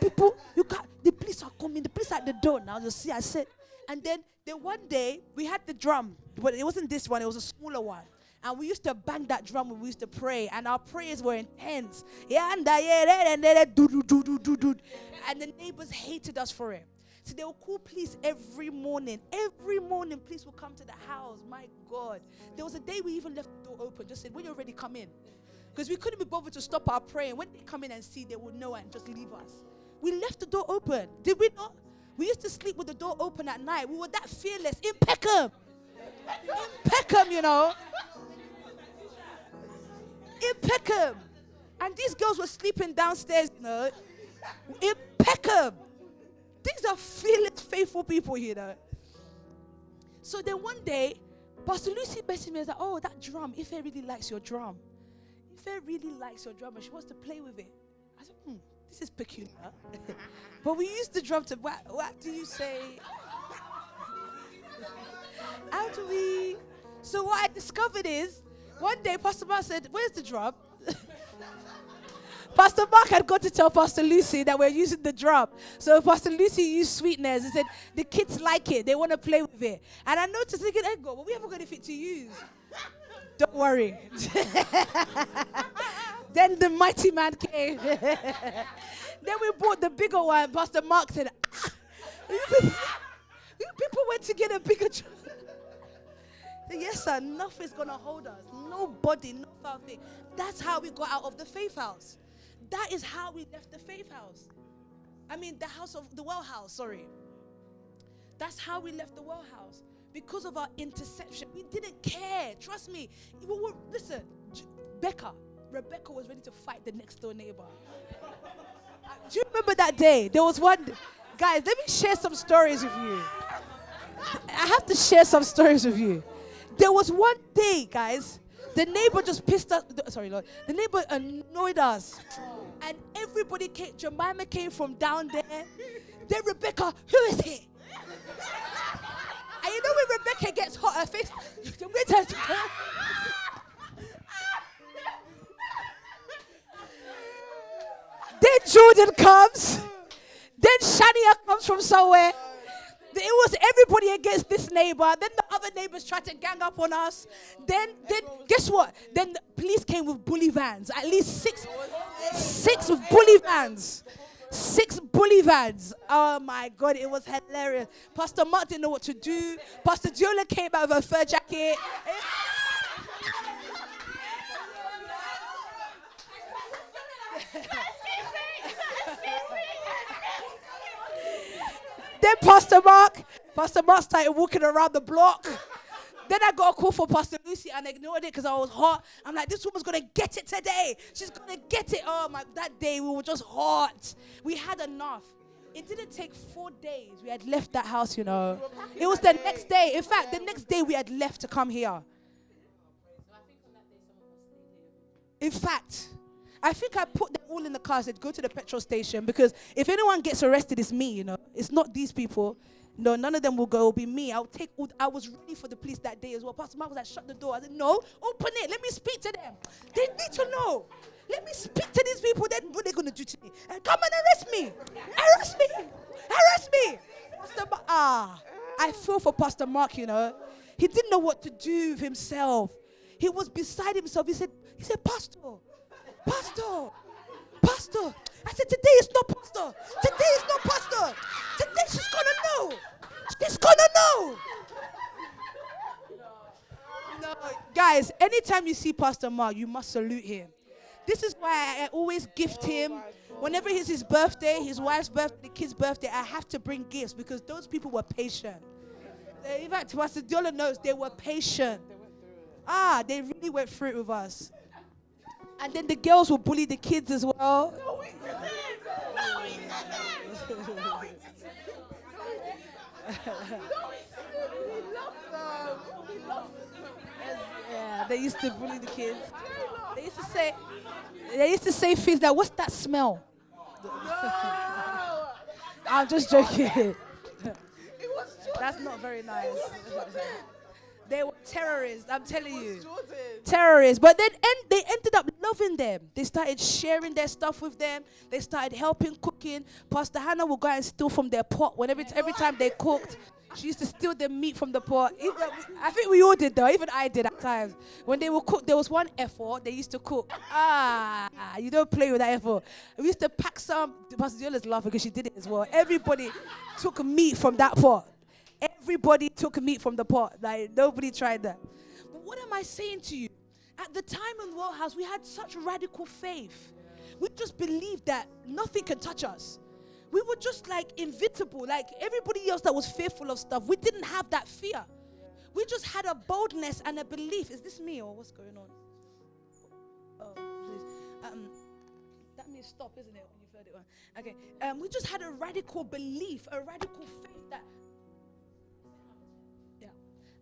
People, you can The police are coming. The police are at the door now. You see, I said. And then then one day we had the drum, but it wasn't this one. It was a smaller one. And we used to bang that drum when we used to pray, and our prayers were intense. And the neighbors hated us for it. So they will call police every morning. Every morning, police will come to the house. My God. There was a day we even left the door open, just said, when you're ready, come in. Because we couldn't be bothered to stop our praying. When they come in and see, they would know and just leave us. We left the door open. Did we not? We used to sleep with the door open at night. We were that fearless. In Peckham. In Peckham, you know. In Peckham. And these girls were sleeping downstairs, you know. In Peckham. These are fearless, faithful people, you know. So then one day, Pastor Lucy messaged me and said, Oh, that drum, Ife really likes your drum. Ife really likes your drum and she wants to play with it. I said, hmm, this is peculiar. <laughs> but we used the drum to, what, what do you say? <laughs> How do we, So what I discovered is, one day Pastor Mark said, "Where's the drum?" <laughs> Pastor Mark had got to tell Pastor Lucy that we're using the drum. So Pastor Lucy used sweeteners and said, the kids like it. They want to play with it. And I noticed, thinking, hey, God, well, we haven't got anything to use. Don't worry. <laughs> then the mighty man came. <laughs> then we bought the bigger one. Pastor Mark said, ah, <laughs> people went to get a bigger drum. Yes, sir, nothing's going to hold us. Nobody, no foul thing. That's how we got out of the faith house. That is how we left the faith house. I mean, the house of the well house, sorry. That's how we left the well house. Because of our interception. We didn't care. Trust me. We were, listen, Becca, Rebecca was ready to fight the next door neighbor. <laughs> Uh, do you remember that day? There was one. Guys, let me share some stories with you. I have to share some stories with you. There was one day, guys, the neighbor just pissed us. Sorry, Lord. The neighbor annoyed us. And everybody came. Jemima came from down there. Then Rebecca, who is he? And you know when Gets hot, her then Jordan comes. Then Shania comes from somewhere. It was everybody against this neighbor. Then the other neighbors tried to gang up on us. Then, then guess what? Then the police came with bully vans. At least six, six with bully vans. Six bully vans. Oh my God, it was hilarious. Pastor Mark didn't know what to do. Pastor Diola came out with a fur jacket. Then Pastor Mark, Pastor Mark started walking around the block. Then I got a call for Pastor Lucy and I ignored it because I was hot. I'm like, this woman's gonna get it today. She's gonna get it. Oh my, that day we were just hot. We had enough. It didn't take four days. We had left that house, you know. It was the next day. In fact, the next day we had left to come here. In fact, I think I put them all in the car. Said, go to the petrol station because if anyone gets arrested, it's me, you know. It's not these people. No, none of them will go. It'll be me. I'll take. I was ready for the police that day as well. Pastor Mark was like, shut the door. I said, no, open it. Let me speak to them. They need to know. Let me speak to these people. Then what are they going to do to me? And come and arrest me. Arrest me. Arrest me. Pastor Mark, ah, I feel for Pastor Mark. You know, he didn't know what to do with himself. He was beside himself. He said, he said, Pastor, Pastor, Pastor. I said, today is not Pastor. Today is not Pastor. Today she's gonna know. She's gonna know. No, guys, anytime you see Pastor Mark, you must salute him. This is why I always gift him. Whenever it's his birthday, his wife's birthday, the kid's birthday, I have to bring gifts because those people were patient. In fact, Pastor Diola knows they were patient. Ah, they really went through it with us. And then the girls will bully the kids as well. No, we didn't. No, we didn't. No, we didn't. Yeah, they used to bully the kids. They used to say, they used to say things like, "What's that smell?" I'm just joking. That's not very nice. They were terrorists, I'm telling you. Terrorists. But then end, they ended up loving them. They started sharing their stuff with them. They started helping cooking. Pastor Hannah would go and steal from their pot whenever every time they cooked. She used to steal the meat from the pot. I think we all did though. Even I did at times. When they would cook, there was one efo they used to cook. Ah, you don't play with that efo. We used to pack some. Pastor Diola's laughing because she did it as well. Everybody took meat from that pot. Everybody took meat from the pot. Like nobody tried that. But what am I saying to you? At the time in World House, we had such radical faith. We just believed that nothing can touch us. We were just like invincible, like everybody else that was fearful of stuff. We didn't have that fear. We just had a boldness and a belief. Is this me or what's going on? Oh, please. Um, that means stop, isn't it? When you've heard it. Okay. Um, we just had a radical belief, a radical faith that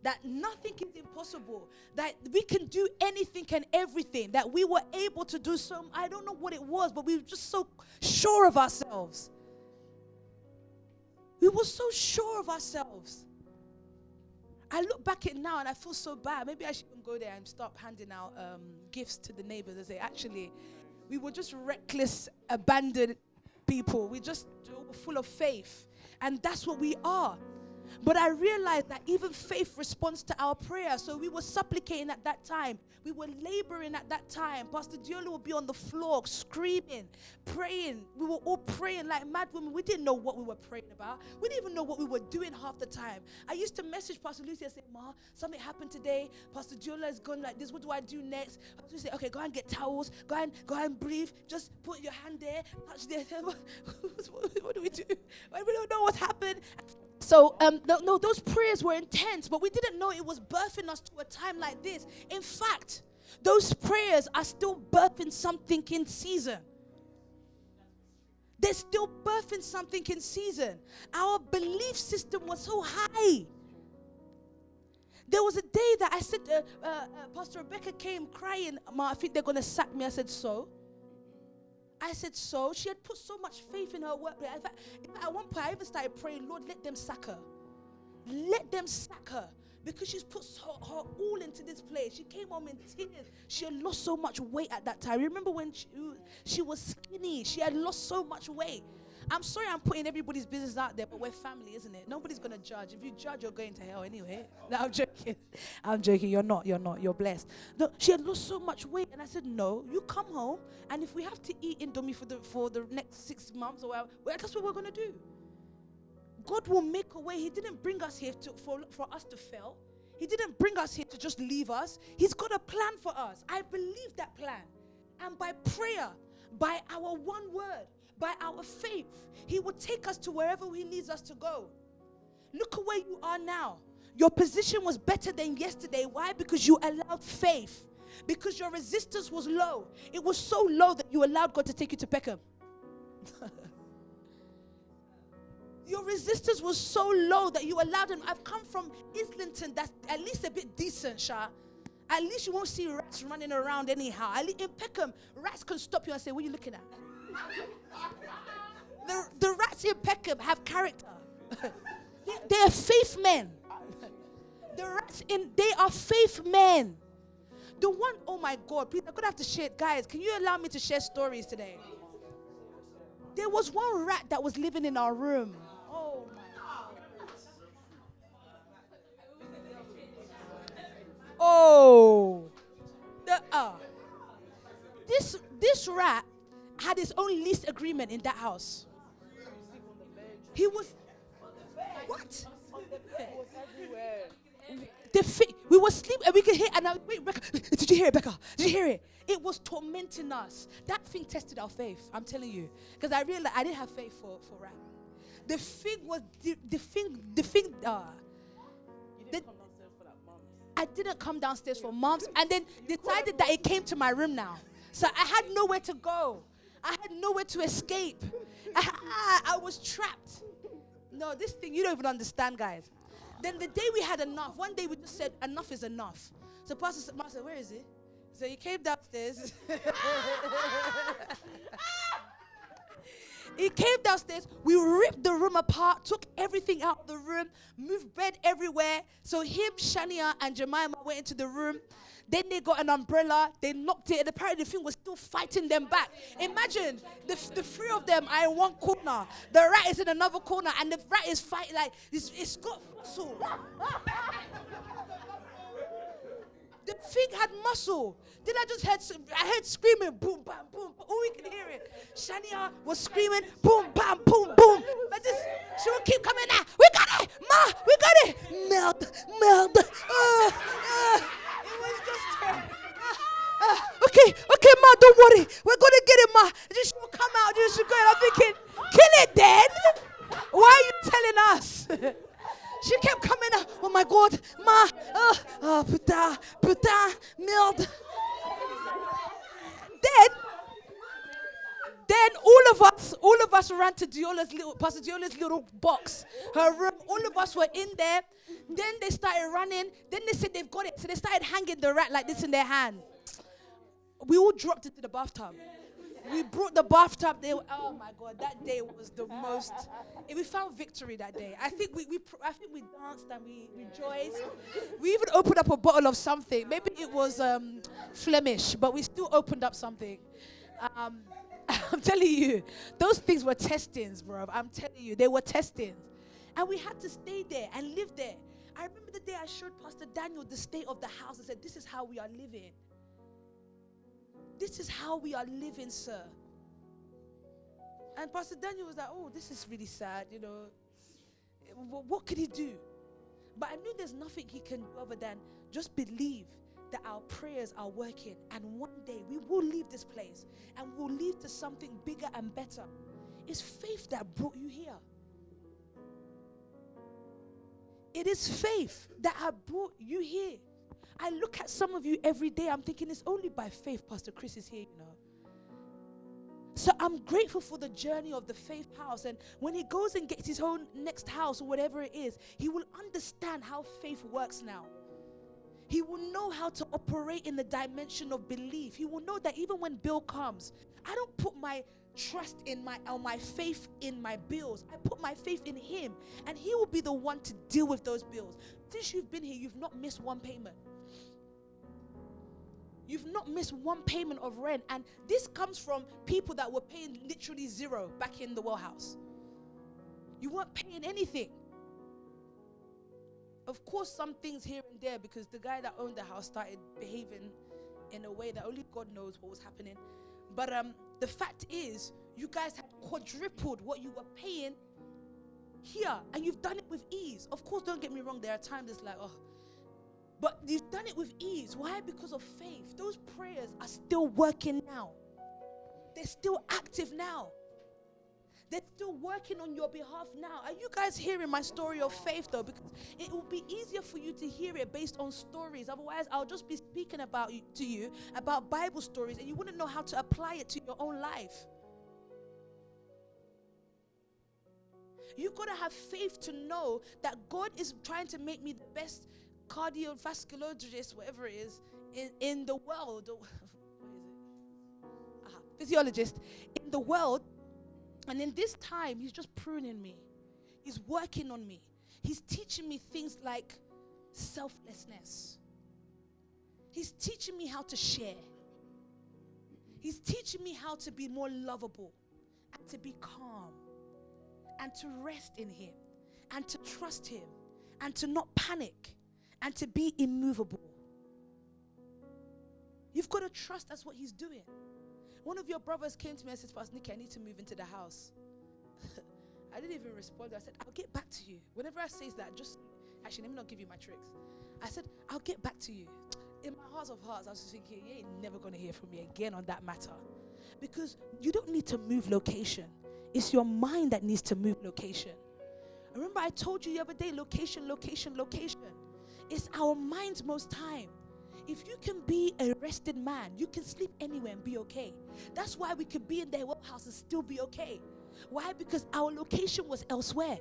that nothing is impossible, that we can do anything and everything, that we were able to do some, I don't know what it was, but we were just so sure of ourselves. We were so sure of ourselves. I look back at now and I feel so bad. Maybe I shouldn't go there and stop handing out um, gifts to the neighbors and say, actually, we were just reckless, abandoned people. We just were full of faith. And that's what we are. But I realized that even faith responds to our prayer. So we were supplicating at that time. We were laboring at that time. Pastor Diolo would be on the floor screaming, praying. We were all praying like mad women. We didn't know what we were praying about. We didn't even know what we were doing half the time. I used to message Pastor Lucy and say, Ma, something happened today. Pastor Diolo is gone like this. What do I do next? I was say, okay, go and get towels. Go and go and breathe. Just put your hand there. Touch there. <laughs> what do we do? We don't know what happened. So, um, no, no, those prayers were intense, but we didn't know it was birthing us to a time like this. In fact, those prayers are still birthing something in season. They're still birthing something in season. Our belief system was so high. There was a day that I said, uh, uh, uh, Pastor Rebecca came crying, I think they're going to sack me. I said, So? I said, so. She had put so much faith in her work. In fact, at one point, I even started praying, Lord, let them sack her. Let them sack her. Because she's put her, her all into this place. She came home in tears. She had lost so much weight at that time. Remember when she, she was skinny? She had lost so much weight. I'm sorry I'm putting everybody's business out there, but we're family, isn't it? Nobody's gonna judge. If you judge, you're going to hell anyway. <laughs> No, I'm joking. I'm joking. You're not. You're not. You're blessed. No, she had lost so much weight, and I said, No, you come home, and if we have to eat in Indomie for the for the next six months or whatever, well, that's what we're gonna do. God will make a way. He didn't bring us here to, for, for us to fail. He didn't bring us here to just leave us. He's got a plan for us. I believe that plan. And by prayer, by our one word, by our faith, He will take us to wherever He needs us to go. Look at where you are now. Your position was better than yesterday. Why? Because you allowed faith. Because your resistance was low. It was so low that you allowed God to take you to Peckham. <laughs> your resistance was so low that you allowed him. I've come from Islington, that's at least a bit decent, Sha. At least you won't see rats running around anyhow. In Peckham, rats can stop you and say, What are you looking at? The, the rats in Peckham have character. <laughs> they are faith men. The rats in they are faith men. The one, oh my God, please, I'm gonna have to share. Guys, can you allow me to share stories today? There was one rat that was living in our room. Oh Oh. The, uh, this this rat had his own lease agreement in that house. He was what? The fi- we were sleeping and we could hear and I wait, Rebecca, <laughs> did you hear it, Becca? Did you hear it? It was tormenting us. That thing tested our faith. I'm telling you, because I realized I didn't have faith for for rap. The thing was the, the thing the thing. Uh, the, I didn't come downstairs for months and then decided that it came to my room now. So I had nowhere to go. I had nowhere to escape. <laughs> I, I, was trapped. No, this thing, you don't even understand, guys. Then the day we had enough, one day we just said, enough is enough. So Pastor said, where is he? So he came downstairs. <laughs> he came downstairs. We ripped the room apart, took everything out of the room, moved bed everywhere. So him, Shania, and Jemima went into the room. Then they got an umbrella, they knocked it, and apparently the thing was still fighting them back. Imagine the, the three of them are in one corner, the rat is in another corner, and the rat is fighting like it's, it's got muscle. the thing had muscle. Then I just heard I heard screaming, boom, bam, boom. Oh, we can hear it. Shania was screaming, boom, bam, boom, boom. But this, she would keep coming out. We got it, ma, we got it. Melt, melt. Uh, uh was just uh, uh, okay, okay, ma, don't worry. We're gonna get it, ma. Just will come out. Just go. I'm thinking, kill it then. Why are you telling us? <laughs> she kept coming out. Oh my God, ma. Uh, oh, putain, putain, merde. Then then all of us, all of us ran to Diola's little, Pastor Diola's little box, her room. All of us were in there. Then they started running. Then they said they've got it. So they started hanging the rat like this in their hand. We all dropped into the bathtub. We brought the bathtub. They, oh my God, that day was the most. We found victory that day. I think we, we I think we danced and we rejoiced. We even opened up a bottle of something. Maybe it was um, Flemish, but we still opened up something. Um, <laughs> I'm telling you, those things were testings, bro. I'm telling you, they were testings. And we had to stay there and live there. I remember the day I showed Pastor Daniel the state of the house and said, This is how we are living. This is how we are living, sir. And Pastor Daniel was like, Oh, this is really sad, you know. What could he do? But I knew there's nothing he can do other than just believe that our prayers are working. And one day we will leave this place and we'll leave to something bigger and better. It's faith that brought you here. It is faith that have brought you here. I look at some of you every day, I'm thinking it's only by faith Pastor Chris is here, you know. So I'm grateful for the journey of the faith house. And when he goes and gets his own next house or whatever it is, he will understand how faith works now. He will know how to operate in the dimension of belief. He will know that even when bill comes, I don't put my trust in my or my faith in my bills. I put my faith in him and he will be the one to deal with those bills. Since you've been here, you've not missed one payment. You've not missed one payment of rent. And this comes from people that were paying literally zero back in the well house. You weren't paying anything. Of course, some things here and there because the guy that owned the house started behaving in a way that only God knows what was happening. But um, the fact is, you guys have quadrupled what you were paying here, and you've done it with ease. Of course, don't get me wrong, there are times it's like, oh, but you've done it with ease. Why? Because of faith. Those prayers are still working now, they're still active now. They're still working on your behalf now. Are you guys hearing my story of faith though? Because it will be easier for you to hear it based on stories. Otherwise, I'll just be speaking about you, to you about Bible stories and you wouldn't know how to apply it to your own life. You've got to have faith to know that God is trying to make me the best cardiovascularist, whatever it is, in, in the world. <laughs> what is it? Uh-huh. Physiologist in the world and in this time, He's just pruning me, He's working on me, He's teaching me things like selflessness. He's teaching me how to share. He's teaching me how to be more lovable and to be calm and to rest in Him and to trust Him and to not panic and to be immovable. You've got to trust that's what He's doing. One of your brothers came to me and said, Pastor Nick, I need to move into the house. <laughs> I didn't even respond. I said, I'll get back to you. Whenever I say that, just actually, let me not give you my tricks. I said, I'll get back to you. In my heart of hearts, I was thinking, you ain't never going to hear from me again on that matter. Because you don't need to move location, it's your mind that needs to move location. Remember, I told you the other day location, location, location. It's our minds most time. If you can be a rested man, you can sleep anywhere and be okay. That's why we could be in the house and still be okay. Why? Because our location was elsewhere.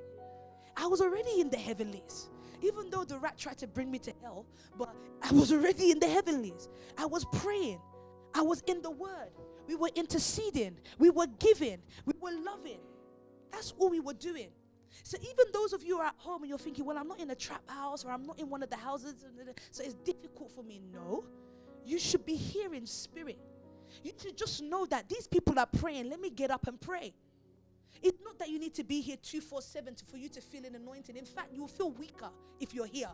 I was already in the heavenlies. Even though the rat tried to bring me to hell, but I was already in the heavenlies. I was praying. I was in the word. We were interceding. We were giving. We were loving. That's all we were doing. So even those of you are at home and you're thinking, well, I'm not in a trap house or I'm not in one of the houses, so it's difficult for me. No, you should be here in spirit. You should just know that these people are praying. Let me get up and pray. It's not that you need to be here 247 for you to feel an anointing. In fact, you will feel weaker if you're here.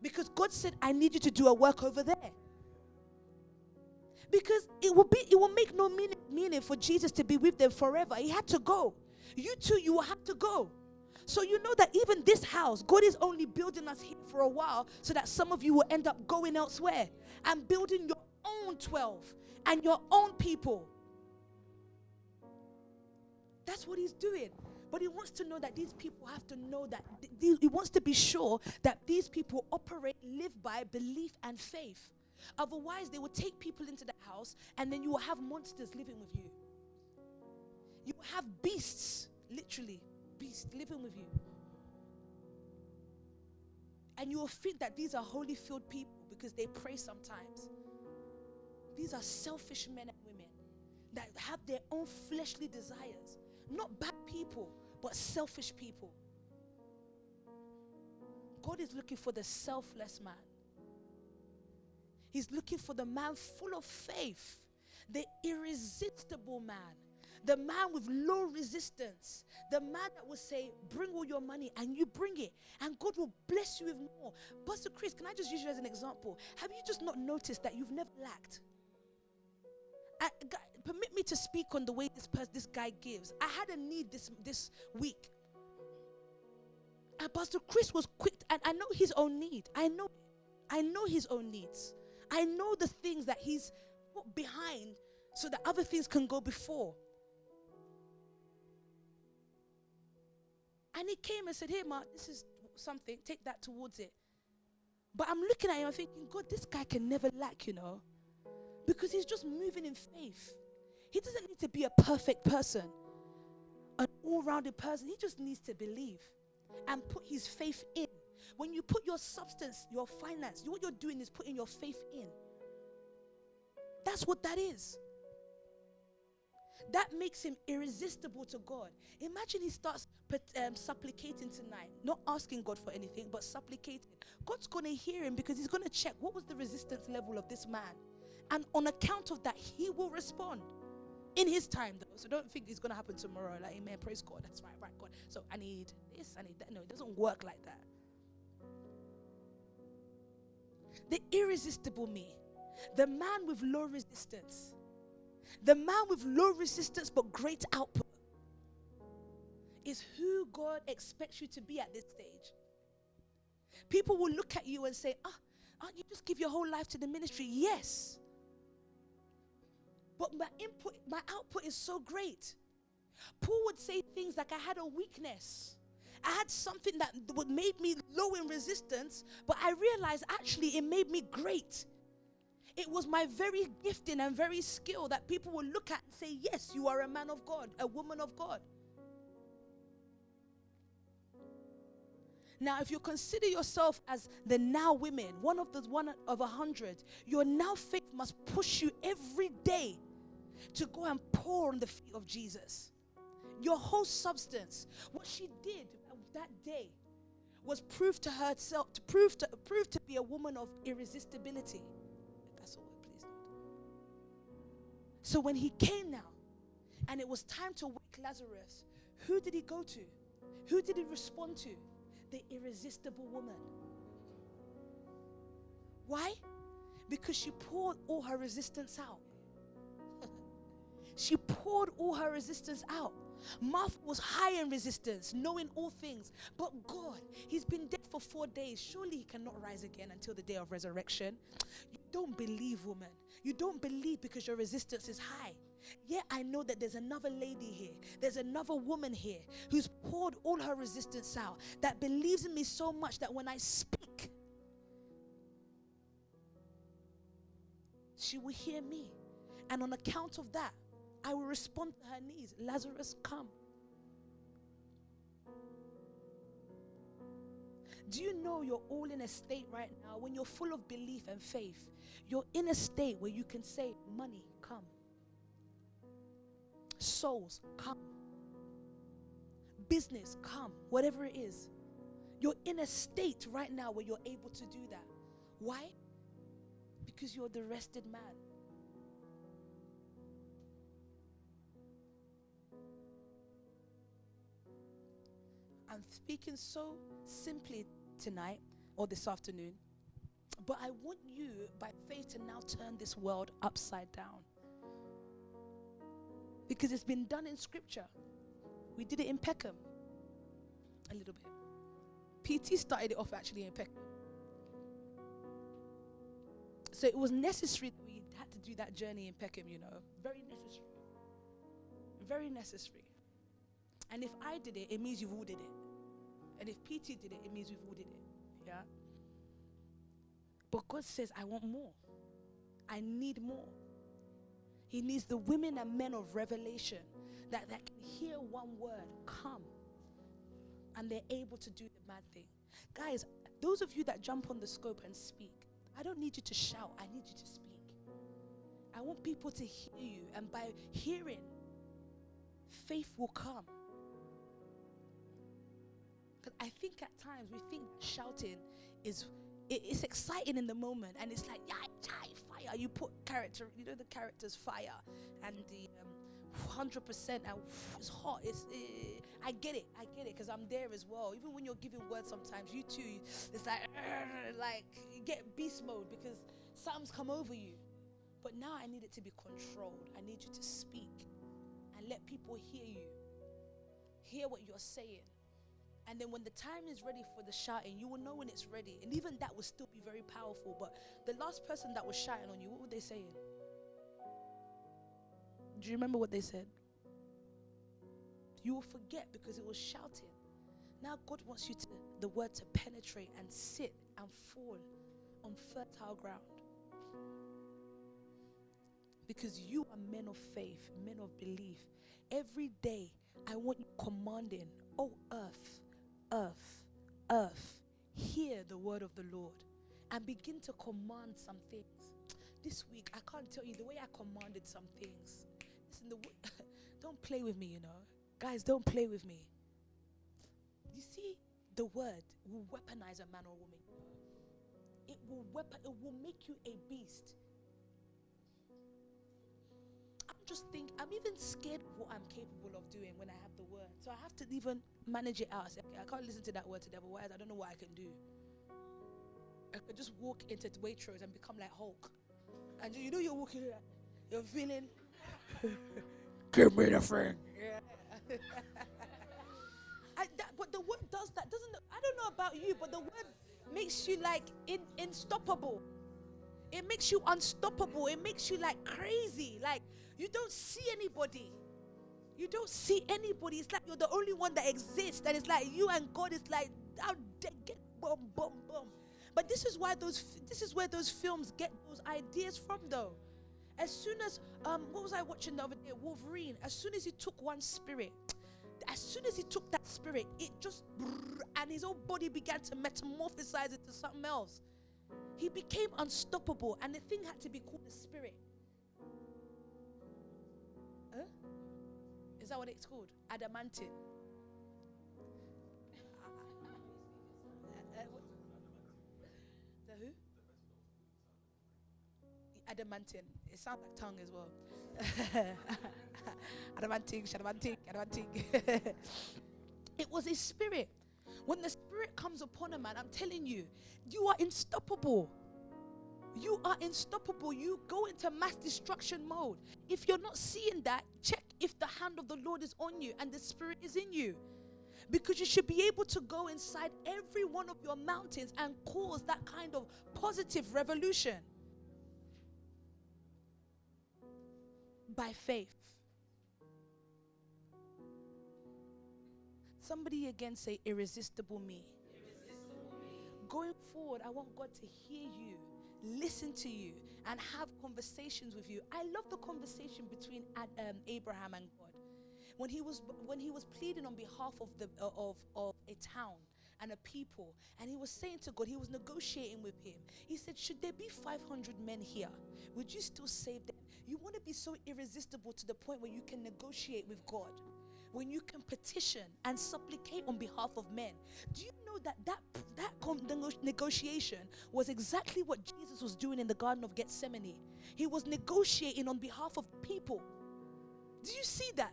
Because God said, I need you to do a work over there. Because it will be it will make no meaning, meaning for Jesus to be with them forever. He had to go. You too, you will have to go. So you know that even this house, God is only building us here for a while so that some of you will end up going elsewhere and building your own 12 and your own people. That's what he's doing. But he wants to know that these people have to know that th- he wants to be sure that these people operate, live by belief and faith. Otherwise, they will take people into the house and then you will have monsters living with you. You have beasts, literally, beast living with you. And you will think that these are holy filled people because they pray sometimes. These are selfish men and women that have their own fleshly desires. Not bad people, but selfish people. God is looking for the selfless man. He's looking for the man full of faith, the irresistible man, the man with low resistance, the man that will say, Bring all your money and you bring it, and God will bless you with more. Pastor Chris, can I just use you as an example? Have you just not noticed that you've never lacked? I, God, permit me to speak on the way this person, this guy gives. I had a need this this week, and Pastor Chris was quick, and I know his own need. I know, I know his own needs. I know the things that he's put behind, so that other things can go before. And he came and said, Hey, Mark, this is something, take that towards it. But I'm looking at him, I'm thinking, God, this guy can never lack, you know, because he's just moving in faith. He doesn't need to be a perfect person, an all rounded person. He just needs to believe and put his faith in. When you put your substance, your finance, what you're doing is putting your faith in. That's what that is. That makes him irresistible to God. Imagine he starts um, supplicating tonight, not asking God for anything, but supplicating. God's going to hear him because he's going to check what was the resistance level of this man. And on account of that, he will respond in his time, though. So don't think it's to happen tomorrow. Like, amen, praise God. That's right, right, God. So I need this, I need that. No, it doesn't work like that. The irresistible me, the man with low resistance the man with low resistance but great output is who God expects you to be at this stage. People will look at you and say, Ah, aren't you just give your whole life to the ministry? Yes. But my input, my output is so great. Paul would say things like, I had a weakness. I had something that would made me low in resistance, but I realized actually it made me great. It was my very gifting and very skill that people will look at and say, Yes, you are a man of God, a woman of God. Now, if you consider yourself as the now women, one of the one of a hundred, your now faith must push you every day to go and pour on the feet of Jesus. Your whole substance, what she did that day, was proof to herself to prove to prove to be a woman of irresistibility. So when he came now and it was time to wake Lazarus, who did he go to? Who did he respond to? The irresistible woman. Why? Because she poured all her resistance out. <laughs> she poured all her resistance out. Martha was high in resistance, knowing all things. But God, he's been dead for four days. Surely he cannot rise again until the day of resurrection. You don't believe, woman. You don't believe because your resistance is high. Yet I know that there's another lady here. There's another woman here who's poured all her resistance out, that believes in me so much that when I speak, she will hear me. And on account of that, I will respond to her needs. Lazarus, come. Do you know you're all in a state right now when you're full of belief and faith? You're in a state where you can say, Money, come. Souls, come. Business, come. Whatever it is. You're in a state right now where you're able to do that. Why? Because you're the rested man. I'm speaking so simply tonight or this afternoon, but I want you, by faith, to now turn this world upside down. Because it's been done in scripture. We did it in Peckham a little bit. PT started it off actually in Peckham. So it was necessary that we had to do that journey in Peckham, you know. Very necessary. Very necessary. And if I did it, it means you've all did it. And if PT did it, it means we've all did it. Yeah? But God says, I want more. I need more. He needs the women and men of revelation that, that can hear one word, come. And they're able to do the mad thing. Guys, those of you that jump on the scope and speak, I don't need you to shout, I need you to speak. I want people to hear you, and by hearing, faith will come. Because I think at times we think shouting is it, it's exciting in the moment, and it's like yeah, yeah, fire. You put character, you know the character's fire, and the hundred percent, and it's hot. It's eh, I get it, I get it, because I'm there as well. Even when you're giving words, sometimes you too, it's like like you get beast mode because something's come over you. But now I need it to be controlled. I need you to speak and let people hear you, hear what you're saying. And then when the time is ready for the shouting, you will know when it's ready. And even that will still be very powerful. But the last person that was shouting on you, what were they saying? Do you remember what they said? You will forget because it was shouting. Now God wants you to the word to penetrate and sit and fall on fertile ground. Because you are men of faith, men of belief. Every day I want you commanding, oh earth, earth, earth, hear the word of the Lord and begin to command some things. This week, I can't tell you the way I commanded some things. Listen, the way, <laughs> don't play with me, you know. Guys, don't play with me. You see, the word will weaponize a man or woman. It will weapon, it will make you a beast. Just think I'm even scared of what I'm capable of doing when I have the word. So I have to even manage it out. I say, okay, I can't listen to that word today, but I don't know what I can do. I could just walk into Waitrose and become like Hulk. And you know you're walking, you're feeling. <laughs> Give me the thing. Yeah. <laughs> I, that, but the word does that, doesn't? I don't know about you, but the word makes you like in, unstoppable. It makes you unstoppable. It makes you like crazy. Like you don't see anybody. You don't see anybody. It's like you're the only one that exists. And it's like you and God is like get boom, boom, boom. But this is why those this is where those films get those ideas from though. As soon as um what was I watching the other day? Wolverine. As soon as he took one spirit, as soon as he took that spirit, it just and his whole body began to metamorphosize into something else. He became unstoppable, and the thing had to be called the spirit. Is that what it's called? Adamantine. Uh, uh, the who? Adamantine. It sounds like tongue as well. <laughs> adamantine, shadamantine, adamantine. <laughs> it was his spirit. When the spirit comes upon a man, I'm telling you, you are unstoppable. You are unstoppable. You go into mass destruction mode. If you're not seeing that, check if the hand of the Lord is on you and the spirit is in you. Because you should be able to go inside every one of your mountains and cause that kind of positive revolution by faith. Somebody again say, irresistible me. irresistible me. Going forward, I want God to hear you, listen to you, and have conversations with you. I love the conversation between Ad, um, Abraham and God. When he was when he was pleading on behalf of the uh, of of a town and a people, and he was saying to God, he was negotiating with him. He said, "Should there be 500 men here? Would you still save them?" You want to be so irresistible to the point where you can negotiate with God when you can petition and supplicate on behalf of men. Do you know that that, that negotiation was exactly what Jesus was doing in the Garden of Gethsemane? He was negotiating on behalf of people. Do you see that?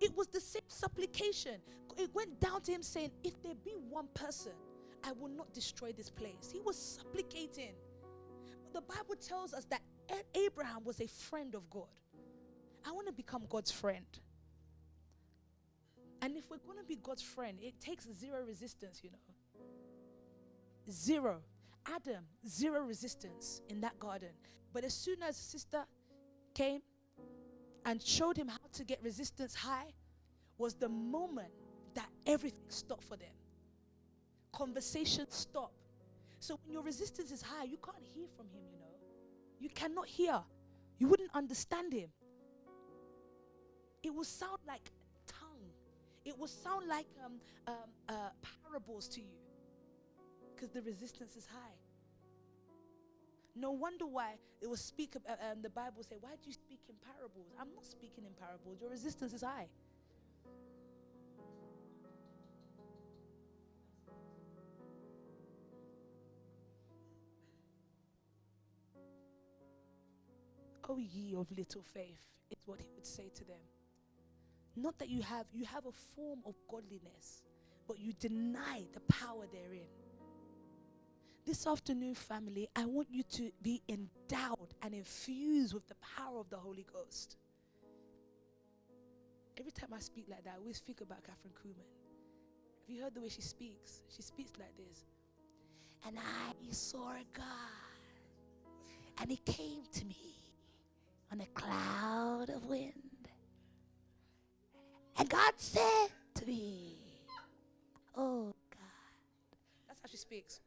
It was the same supplication. It went down to him saying, If there be one person, I will not destroy this place. He was supplicating. The Bible tells us that Abraham was a friend of God. I want to become God's friend. And if we're going to be God's friend, it takes zero resistance, you know. Zero. Adam, zero resistance in that garden. But as soon as sister came and showed him how to get resistance high, was the moment that everything stopped for them. Conversations stop. So when your resistance is high, you can't hear from him, you know. You cannot hear. You wouldn't understand him. It will sound like it will sound like um, um, uh, parables to you because the resistance is high. No wonder why it was speak. Uh, um, the Bible say, "Why do you speak in parables?" I'm not speaking in parables. Your resistance is high. Oh ye of little faith, is what he would say to them. Not that you have you have a form of godliness, but you deny the power therein. This afternoon, family, I want you to be endowed and infused with the power of the Holy Ghost. Every time I speak like that, I always think about Kathryn Kuhlman. Have you heard the way she speaks? She speaks like this. And I saw God, and he came to me on a cloud of wind. And God said to me, Oh God. That's how she speaks.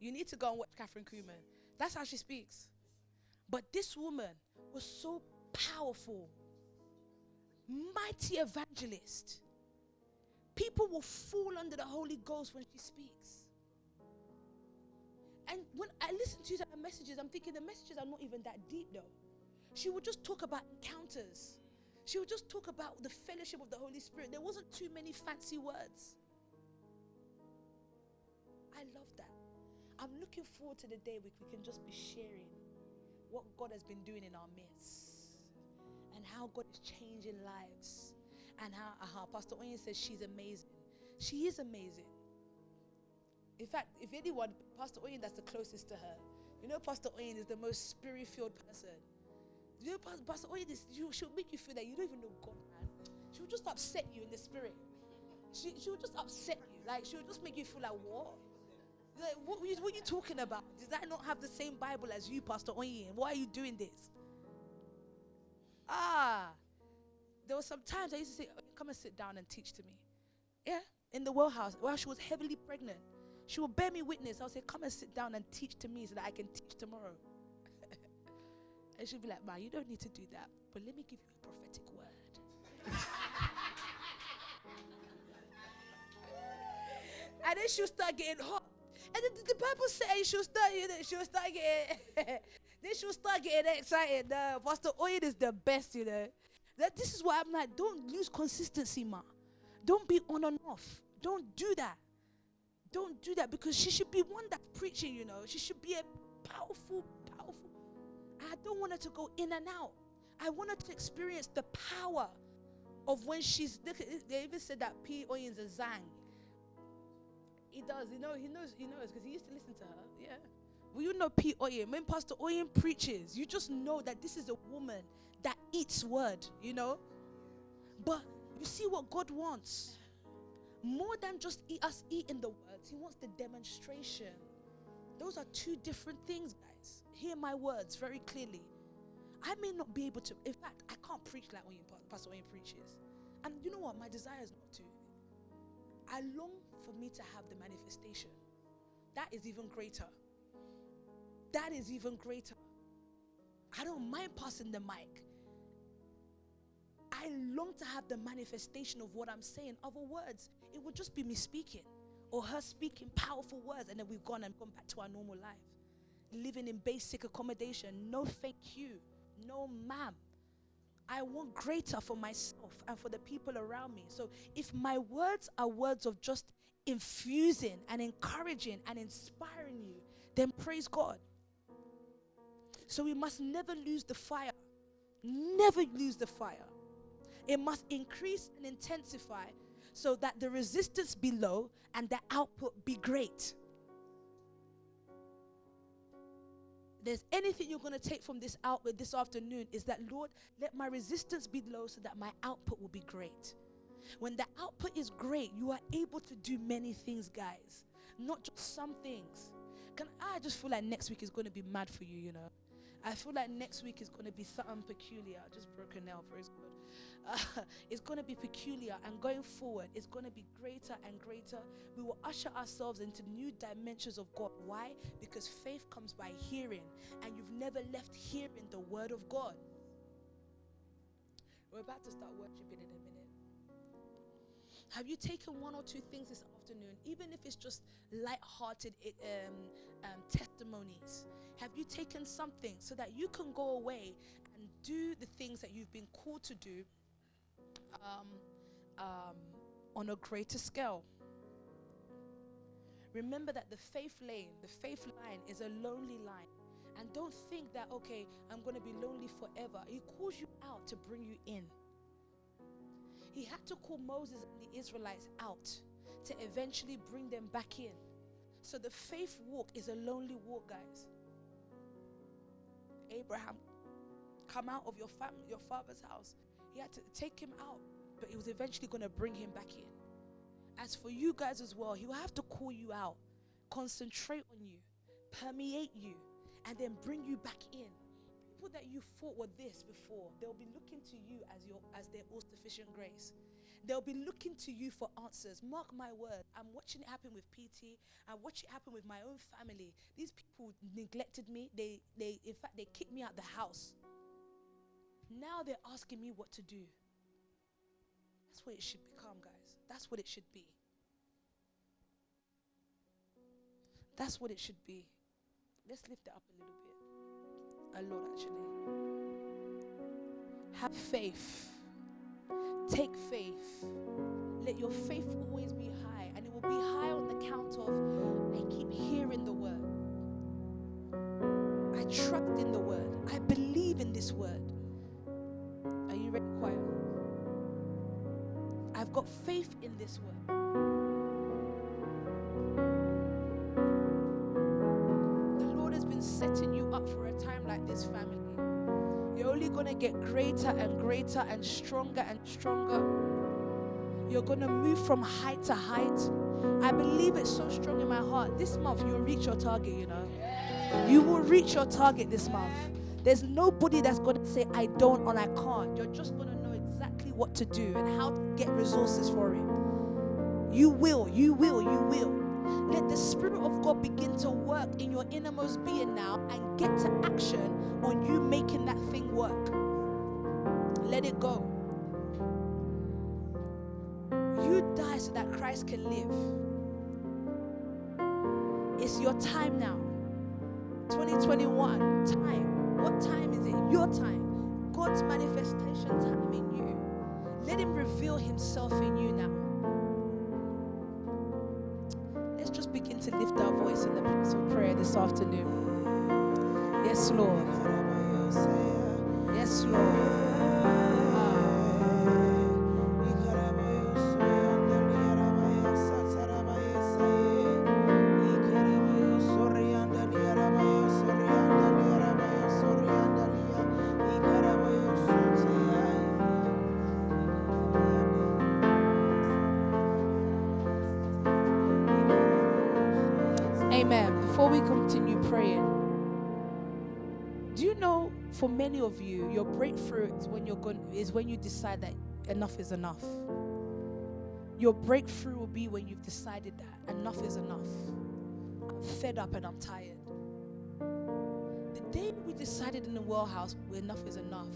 You need to go and watch Kathryn Kuhlman. That's how she speaks. But this woman was so powerful, mighty evangelist. People will fall under the Holy Ghost when she speaks. And when I listen to her messages, I'm thinking the messages are not even that deep though. She would just talk about encounters. She would just talk about the fellowship of the Holy Spirit. There wasn't too many fancy words. I love that. I'm looking forward to the day we, we can just be sharing what God has been doing in our midst and how God is changing lives and how, how Pastor Oyin says she's amazing. She is amazing. In fact, if anyone, Pastor Oyin, that's the closest to her. You know, Pastor Oyin is the most spirit filled person. You know, Pastor Oyin, this, she'll make you feel that you don't even know God. She'll just upset you in the spirit. She, she'll just upset you. Like, she'll just make you feel like, what? Like, what, what, are you talking about? Does that not have the same Bible as you, Pastor Oyin? Why are you doing this? Ah, there were some times I used to say, come and sit down and teach to me. Yeah, in the well house, while she was heavily pregnant. She would bear me witness. I'll say, come and sit down and teach to me so that I can teach tomorrow. And she'll be like, Ma, you don't need to do that. But let me give you a prophetic word. <laughs> and then she'll start getting hot. And then the Bible says she'll start, you know, she'll start getting, <laughs> then she'll start getting excited. Uh, Pastor Oyin is the best, you know. That this is why I'm like, don't lose consistency, ma. Don't be on and off. Don't do that. Don't do that because she should be one that's preaching, you know. She should be a powerful. I don't want her to go in and out. I want her to experience the power of when she's. They even said that P. Oyin's a zang. He does. You know, he knows. He knows because he used to listen to her. Yeah. Well, you know P. Oyin. When Pastor Oyin preaches, you just know that this is a woman that eats word. You know. But you see what God wants more than just eat us eating the words, he wants the demonstration. Those are two different things, guys. Hear my words very clearly. I may not be able to, in fact, I can't preach like when Pastor Oyin preaches. And you know what? My desire is not to. I long for me to have the manifestation. That is even greater. That is even greater. I don't mind passing the mic. I long to have the manifestation of what I'm saying. Other words, it would just be me speaking or her speaking powerful words, and then we've gone and gone back to our normal life. Living in basic accommodation, no thank you, no ma'am. I want greater for myself and for the people around me. So if my words are words of just infusing and encouraging and inspiring you, then praise God. So we must never lose the fire. Never lose the fire. It must increase and intensify so that the resistance be low and the output be great. There's anything you're going to take from this output this afternoon is that, Lord, let my resistance be low so that my output will be great. When the output is great, you are able to do many things, guys, not just some things. Can I just feel like next week is going to be mad for you, you know? I feel like next week is going to be something peculiar. Just broken now, praise God <laughs> uh, is going to be peculiar and going forward it's going to be greater and greater. We will usher ourselves into new dimensions of god. Why? Because faith comes by hearing and you've never left hearing the word of god. We're about to start worshiping in a minute. Have you taken one or two things this afternoon, even if it's just light-hearted um, um, testimonies? Have you taken something so that you can go away do the things that you've been called to do um, um, on a greater scale? Remember that the faith lane, the faith line is a lonely line. And don't think that, okay, I'm going to be lonely forever. He calls you out to bring you in. He had to call Moses and the Israelites out to eventually bring them back in. So the faith walk is a lonely walk, guys. Abraham, come out of your family, your father's house. He had to take him out, but he was eventually going to bring him back in. As for you guys as well, he will have to call you out, concentrate on you, permeate you, and then bring you back in. People that you thought were this before, they'll be looking to you as your as their all sufficient grace. They'll be looking to you for answers. Mark my word. I'm watching it happen with PT. I watch it happen with my own family. These people neglected me. They they in fact they kicked me out the house. Now they're asking me what to do. That's what it should become, guys. That's what it should be. That's what it should be. Let's lift it up a little bit. A lot, actually. Have faith. Take faith. Let your faith always be high, and it will be high on the count of I keep hearing the word. I trust in the word. I believe in this word. Ready, choir? I've got faith in this word. The Lord has been setting you up for a time like this, family. You're only going to get greater and greater and stronger and stronger. You're going to move from height to height. I believe it so strong in my heart. This month, you'll reach your target, you know. You will reach your target this month. There's nobody that's going to say, I don't or I can't. You're just going to know exactly what to do and how to get resources for it. You will, you will, you will. Let the Spirit of God begin to work in your innermost being now and get to action on you making that thing work. Let it go. You die so that Christ can live. It's your time now. 2021, time. What time is it? Your time. God's manifestation time in you. Let Him reveal Himself in you now. Let's just begin to lift our voice in the place of prayer this afternoon. Yes, Lord. Praying, do you know for many of you, your breakthrough is when you're going is when you decide that enough is enough. Your breakthrough will be when you've decided that enough is enough. I'm fed up and I'm tired. The day we decided in the well house enough is enough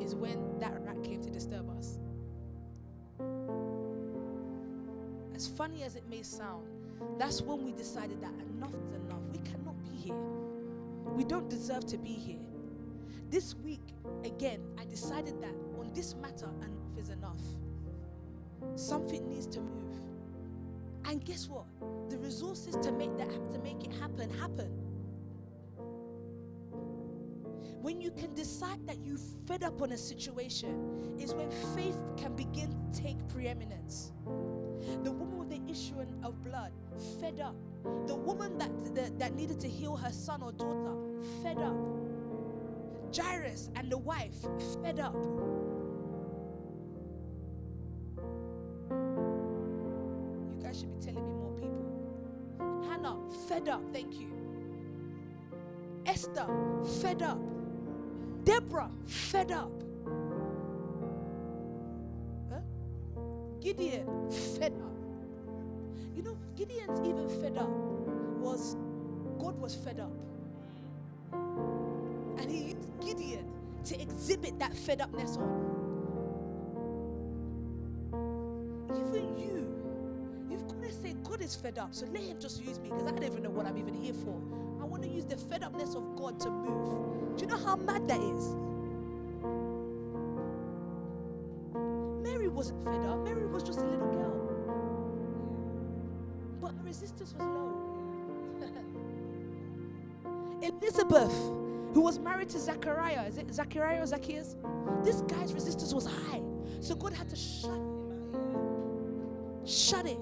is when that rat came to disturb us. As funny as it may sound, that's when we decided that enough is enough. We cannot be here. We don't deserve to be here. This week, again, I decided that on this matter, enough is enough. Something needs to move. And guess what? The resources to make that to make it happen happen. When you can decide that you fed up on a situation, is when faith can begin to take preeminence. The woman with the issue of blood, fed up. The woman that, that, that needed to heal her son or daughter, fed up. Jairus and the wife, fed up. You guys should be telling me more people. Hannah, fed up, thank you. Esther, fed up. Deborah, fed up. Gideon, fed up. You know, Gideon's even fed up was God was fed up. And he used Gideon to exhibit that fed upness on. Even you, you've got to say, God is fed up, so let Him just use me because I don't even know what I'm even here for. I want to use the fed upness of God to move. Do you know how mad that is? Wasn't fed up, Mary was just a little girl. But her resistance was low. <laughs> Elizabeth, who was married to Zachariah, is it Zachariah or Zacchaeus? This guy's resistance was high. So God had to shut it. Shut it.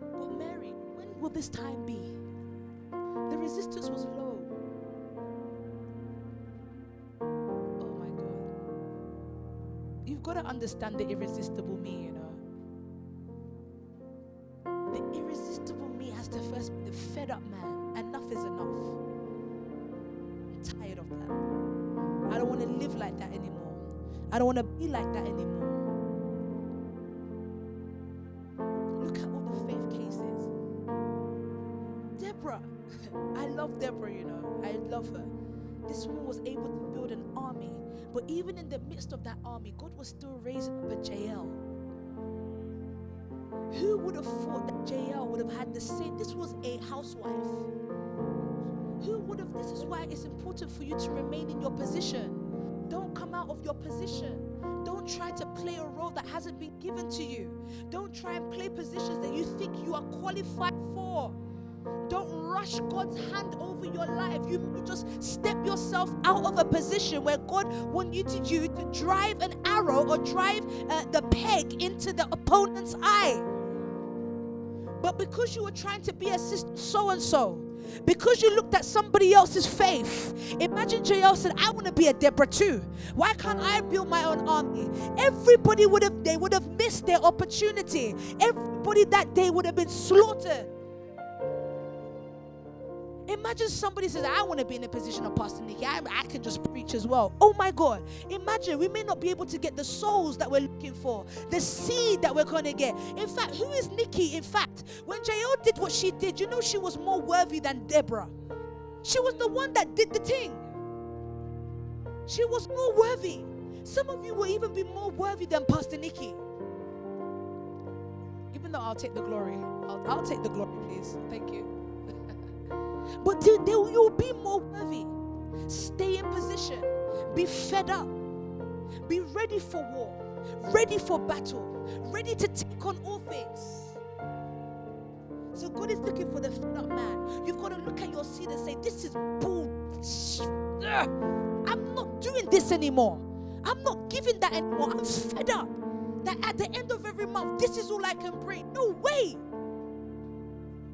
But Mary, when will this time be? The resistance was low. Got to understand the irresistible me, you know. The irresistible me has to first be the fed up man. Enough is enough. I'm tired of that. I don't want to live like that anymore. I don't want to be like that anymore. Even in the midst of that army, God was still raising up a Jael. Who would have thought that Jael would have had the same? This was a housewife. Who would have? This is why it's important for you to remain in your position. Don't come out of your position. Don't try to play a role that hasn't been given to you. Don't try and play positions that you think you are qualified. Don't God's hand over your life. You may just step yourself out of a position where God wanted you to drive an arrow or drive uh, the peg into the opponent's eye. But because you were trying to be a so and so, because you looked at somebody else's faith. Imagine Jael said, I want to be a Deborah too. Why can't I build my own army? Everybody would have they would have missed their opportunity. Everybody that day would have been slaughtered. Imagine somebody says, I want to be in a position of Pastor Nikki. I, I can just preach as well. Oh my God. Imagine we may not be able to get the souls that we're looking for, the seed that we're going to get. In fact, who is Nikki? In fact, when Jael did what she did, you know she was more worthy than Deborah. She was the one that did the thing. She was more worthy. Some of you will even be more worthy than Pastor Nikki. Even though I'll take the glory. I'll, I'll take the glory, please. Thank you. But they, you'll be more worthy. Stay in position. Be fed up. Be ready for war. Ready for battle. Ready to take on all things. So God is looking for the fed up man. You've got to look at your seed and say, This is bull. I'm not doing this anymore. I'm not giving that anymore. I'm fed up. That at the end of every month, this is all I can bring. No way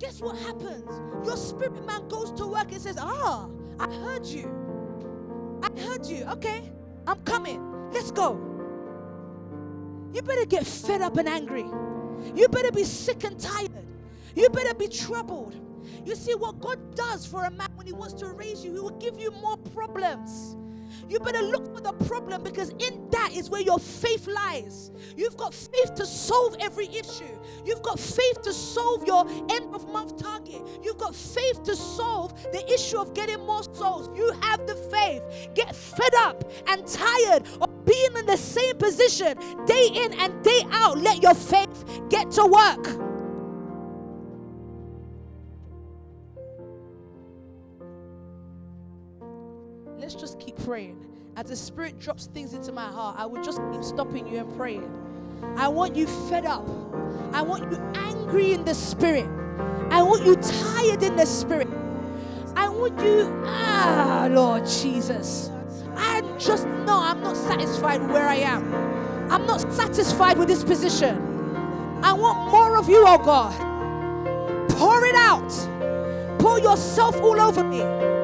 guess what happens? Your spirit man goes to work and says, Ah, I heard you. I heard you. Okay, I'm coming. Let's go. You better get fed up and angry. You better be sick and tired. You better be troubled. You see, what God does for a man when he wants to raise you, he will give you more problems. You better look for the problem because in that is where your faith lies. You've got faith to solve every issue. You've got faith to solve your end of month target. You've got faith to solve the issue of getting more souls. You have the faith. Get fed up and tired of being in the same position day in and day out. Let your faith get to work. Praying. As the Spirit drops things into my heart, I will just keep stopping you and praying. I want you fed up. I want you angry in the Spirit. I want you tired in the Spirit. I want you, ah, Lord Jesus. I just know I'm not satisfied where I am. I'm not satisfied with this position. I want more of you, oh God. Pour it out. Pour yourself all over me.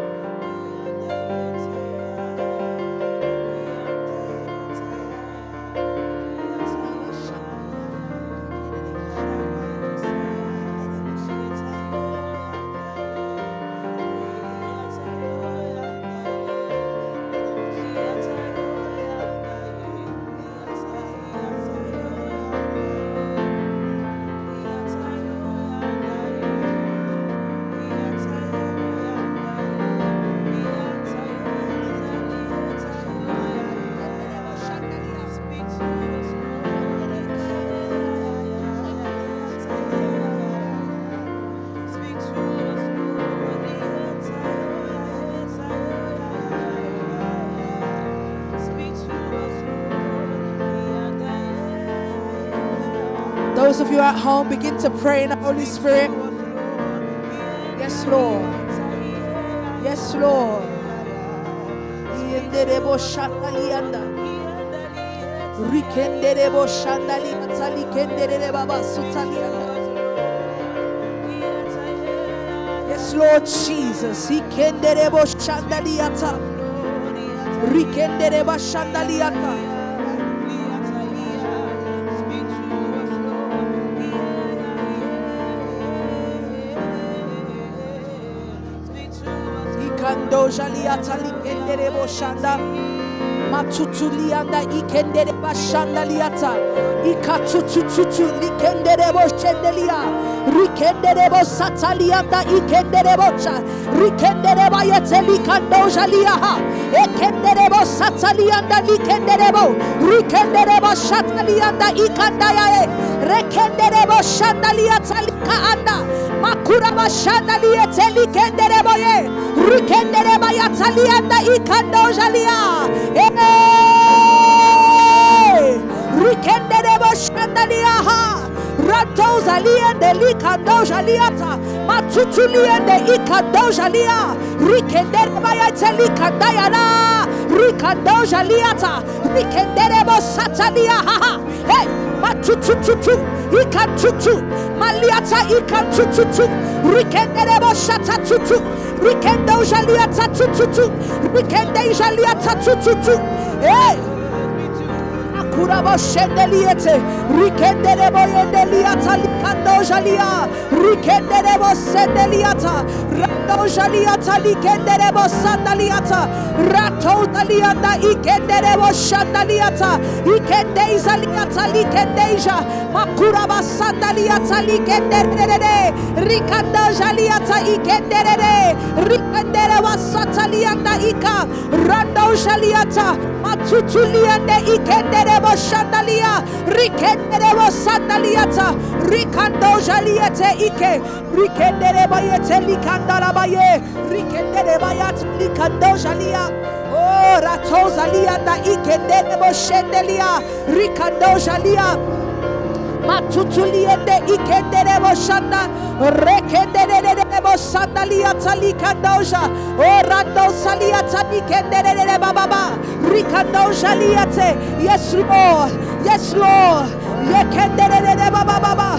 Those of you at home, begin to pray in the Holy Spirit. Yes, Lord. Yes, Lord. Rikenderebo shandali atali kendere baba sutalianda. Yes, Lord Jesus. Ikenderebo shandaliata. Rikendereba shandaliata. Ikando likenderebo shanda. Matutulianda ikendere bashanda liata. Ikatutututu likenderebo shendelia. Rikenderebo satalianda ikenderebo cha. Rikendereba yete likando jaliaha. Ekenderebo satalianda likenderebo. Rikenderebo shatalianda ikandayae. Rekenderebo shandaliata likaanda. Makura bashanda liete likenderebo ye. Rikendereba yatalianda ikando jalia. Hey! Rikenderebo shandaliaha. Radoza liende likandoja liata. Matutu liende ikandoja lia. Rikendereba yate likandayana. Rikandoja liata. Rikenderebo satalia. Hey! Matutututu. Ikantutu. Maliata ikantututu. Rikenderebo shatatutu. Rikendoja liata tututu. Rikendeja liata tututu. Hey! Kuraba shendeliete, rikenderebo yendeliata likando jalia, rikenderebo sendeliata, rando jaliata likenderebo sandaliata, rato dalianda ikenderebo shandaliata, ikendeiza liata likendeja, makuraba sandaliata likenderere, rikanda jaliata ikenderere, rikendereba satalianda ika, rando jaliata, matutuliande ikenderebo shandalia rikenderebo sandaliata rikando jaliete ike rikenderebo yete likandarabaye rikendereba yat likando jalia Oh, ratoza lianda ikenderebo shendelia rikando jalia matutuliende ikenderebo shanda rekenderebo sandalia talikandoja orando salia talikenderebe bababa rikandoja liate. Yes lord. Yes lord. Yekenderebe bababa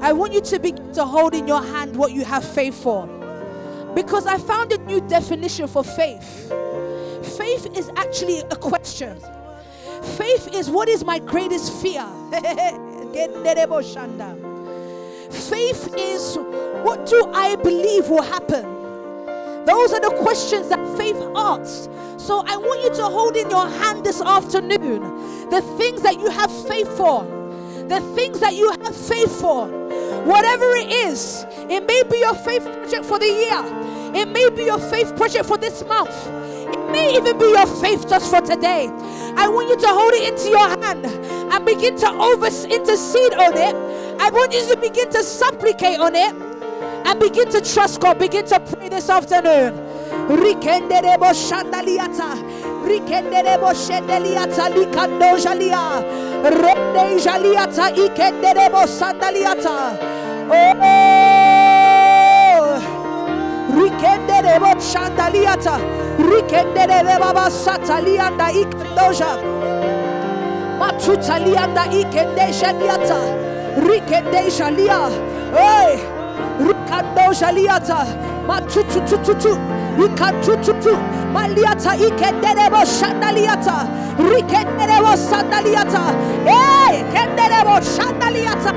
I want you to begin to hold in your hand what you have faith for. Because I found a new definition for faith. Faith is actually a question. Faith is what is my greatest fear? <laughs> Faith is what do I believe will happen? Those are the questions that faith asks. So I want you to hold in your hand this afternoon the things that you have faith for. The things that you have faith for. Whatever it is, it may be your faith project for the year, it may be your faith project for this month, it may even be your faith just for today. I want you to hold it into your hand and begin to over intercede on it. I want you to begin to supplicate on it and begin to trust God. Begin to pray this afternoon. Rikenderebo shendeliata likando jalia. Rende jaliata ikenderebo sandaliata. Oh. Rikenderebo shandaliata. Rikenderebo baba satalianda ikandoja. Matutalianda ikende jaliata. Rikende jalia. Hey. Rikando jaliata. Matututututu. Ikatututu. Maliata ikenderebo shandaliata. Rikenderebo sandaliata. Hey, kenderebo shandaliata.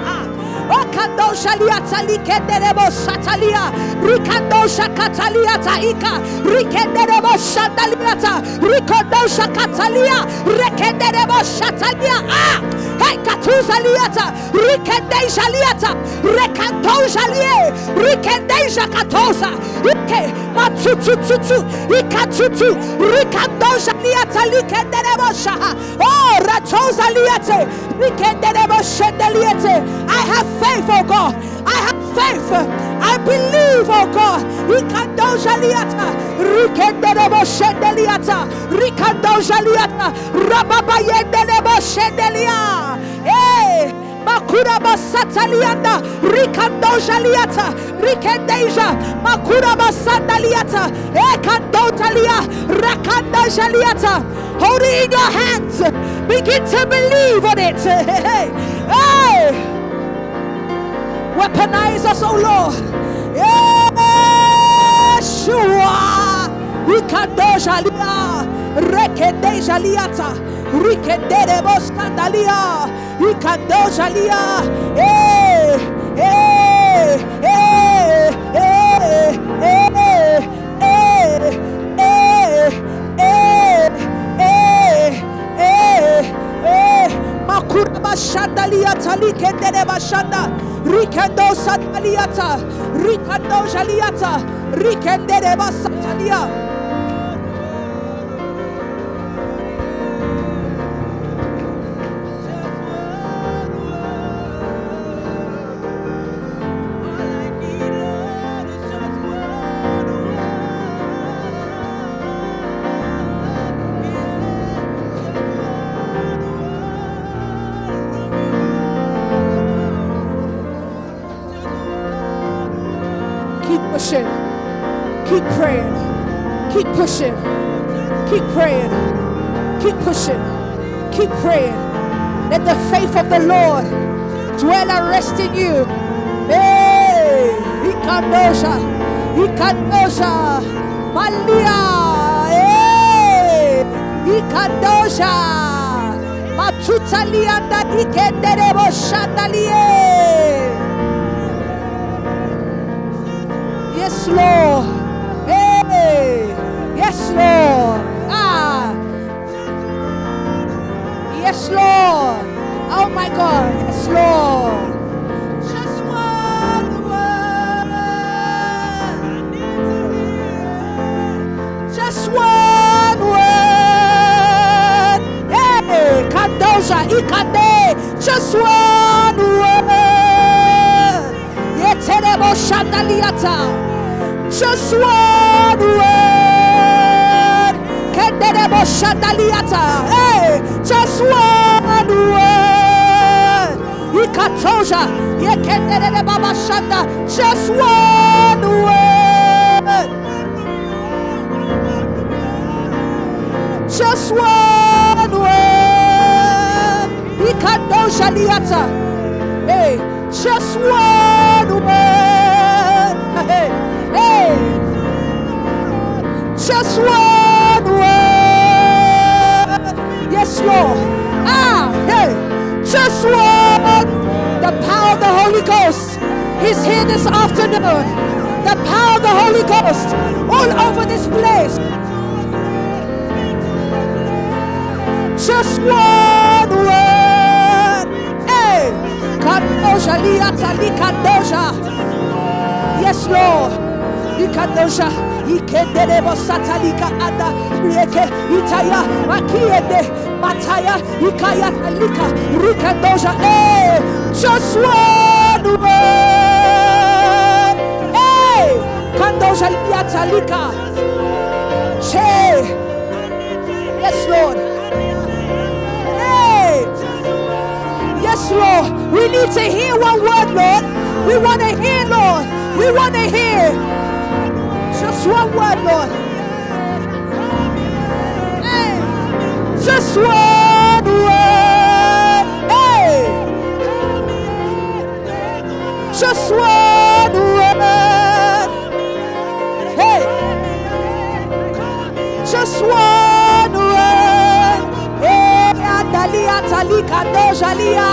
Okando shaliata likenderebo satalia. Rikando shakataliata ika. Rikenderebo shataliata. Rikondo shakatalia. Rekenderebo shatalia. Ah! Hey, katuzaliata. Rikende shaliata. Rekanto shalie. Rikende shakatosa. Rike. Matsutututu. Ikatutu. Rikando shaliata likenderebo shaha. Oh, ratosa liate. Rikenderebo shataliate. I have faith, oh God. I have faith. I believe, oh God. Rikando Jaliata, Rikendelebo Shendeliata, Rikando Jaliata, Rababa Yendelebo Shendelia. Hey! Makura basatalianda, Rikando Jaliata, Rikendeja, Makura basandaliata, Ekando Talia, Rakanda Jaliata. Hold it in your hands. Begin to believe on it. <laughs> Hey! hey. Weaponize us, oh Lord. Yeshua. Ikadojalia. Rekedejaliata. Rikedeboskandalia. Ikadojalia. Hey, hey, hey, hey, hey. kurabashandaliata likenderebashanda rikendo sataliata rikando shaliata rikenderebasatalia. Keep. Keep praying. Let the faith of the Lord dwell and rest in you. Hey, Ikandosha. Ikandosha. Malia. Hey, Ikandosha. Matutalianda ikenderebo shandalie. Yes, Lord. Hey. Yes, Lord. Yes, Lord. Oh my God. Yes, Lord. Just one word. Hey, Kadoja, Ikade. Just one word. Just one word. Hey, just one word. Ikatoja. Yekenderebo Baba. Just one word. Just one word. Ikatoja Liata. Hey, just one word. Hey, hey. Just one. Yes, Lord. Ah, hey. Just one. The power of the Holy Ghost is here this afternoon. The power of the Holy Ghost all over this place. Just one word. Hey. Kadosha liata likadosha. Yes, Lord. Ikadosha. Ikenderebo satalika ada. Rieke itaya. Makiende. Mataya. Ikaya talika. Rikadosha. Hey. Just one word. Hey. Kandosha liata lika. Che. Yes, Lord. Hey. Yes, Lord. We need to hear one word, Lord. We want to hear, Lord. We want to hear. Just one Lord. Hey. Just one word. Hey. Just one word. Hey. Adalia Talika Dojalia.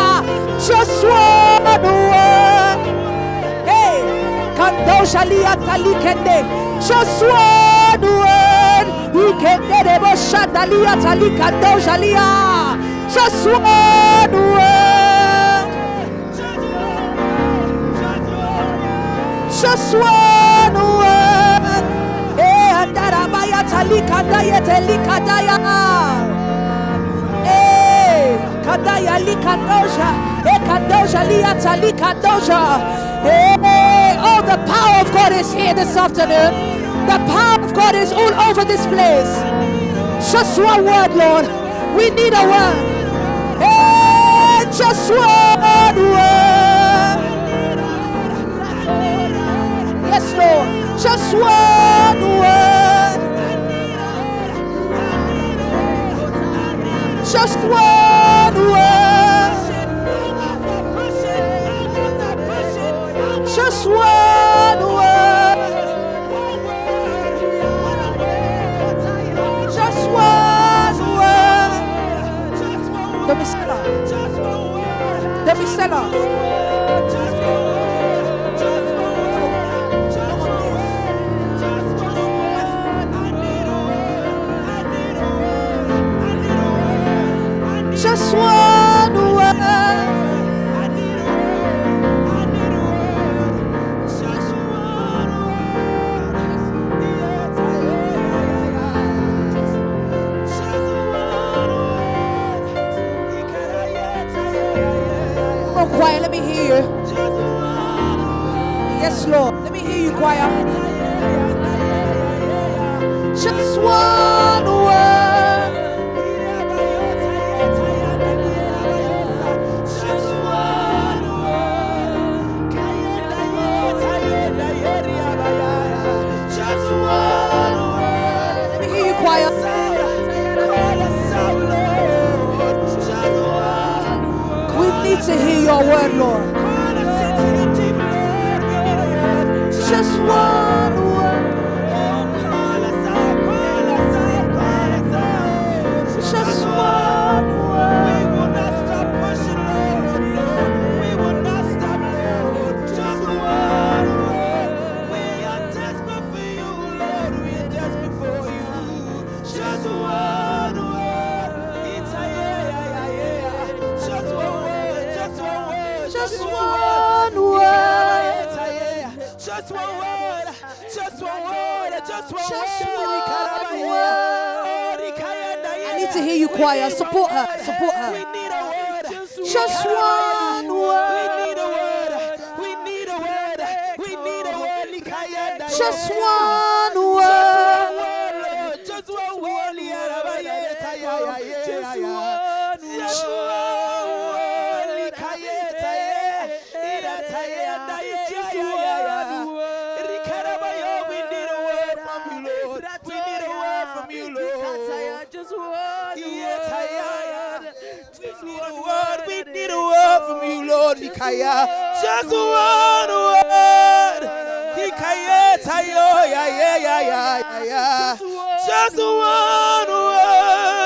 Just one word. Doshalia talikende. Just one word. Ikenderebo shatalia talika doshalia. Just one word. Just one word. Eh, andarabaya talika daya telika daya. Kadaya lika dosha, e kadosha liya talika dosha, e oh, the power of God is here this afternoon. The power of God is all over this place. Just one word, Lord. We need a word. Eh, just one word. Yes, Lord. Just one word. Just one out. Let Let me hear choir. Support her. Support We her. need a word. Just one We word. need a you, Lord. Ikaya. Just one word. Ikaya tayo. Yeah, yeah, yeah, yeah, yeah. Just one word.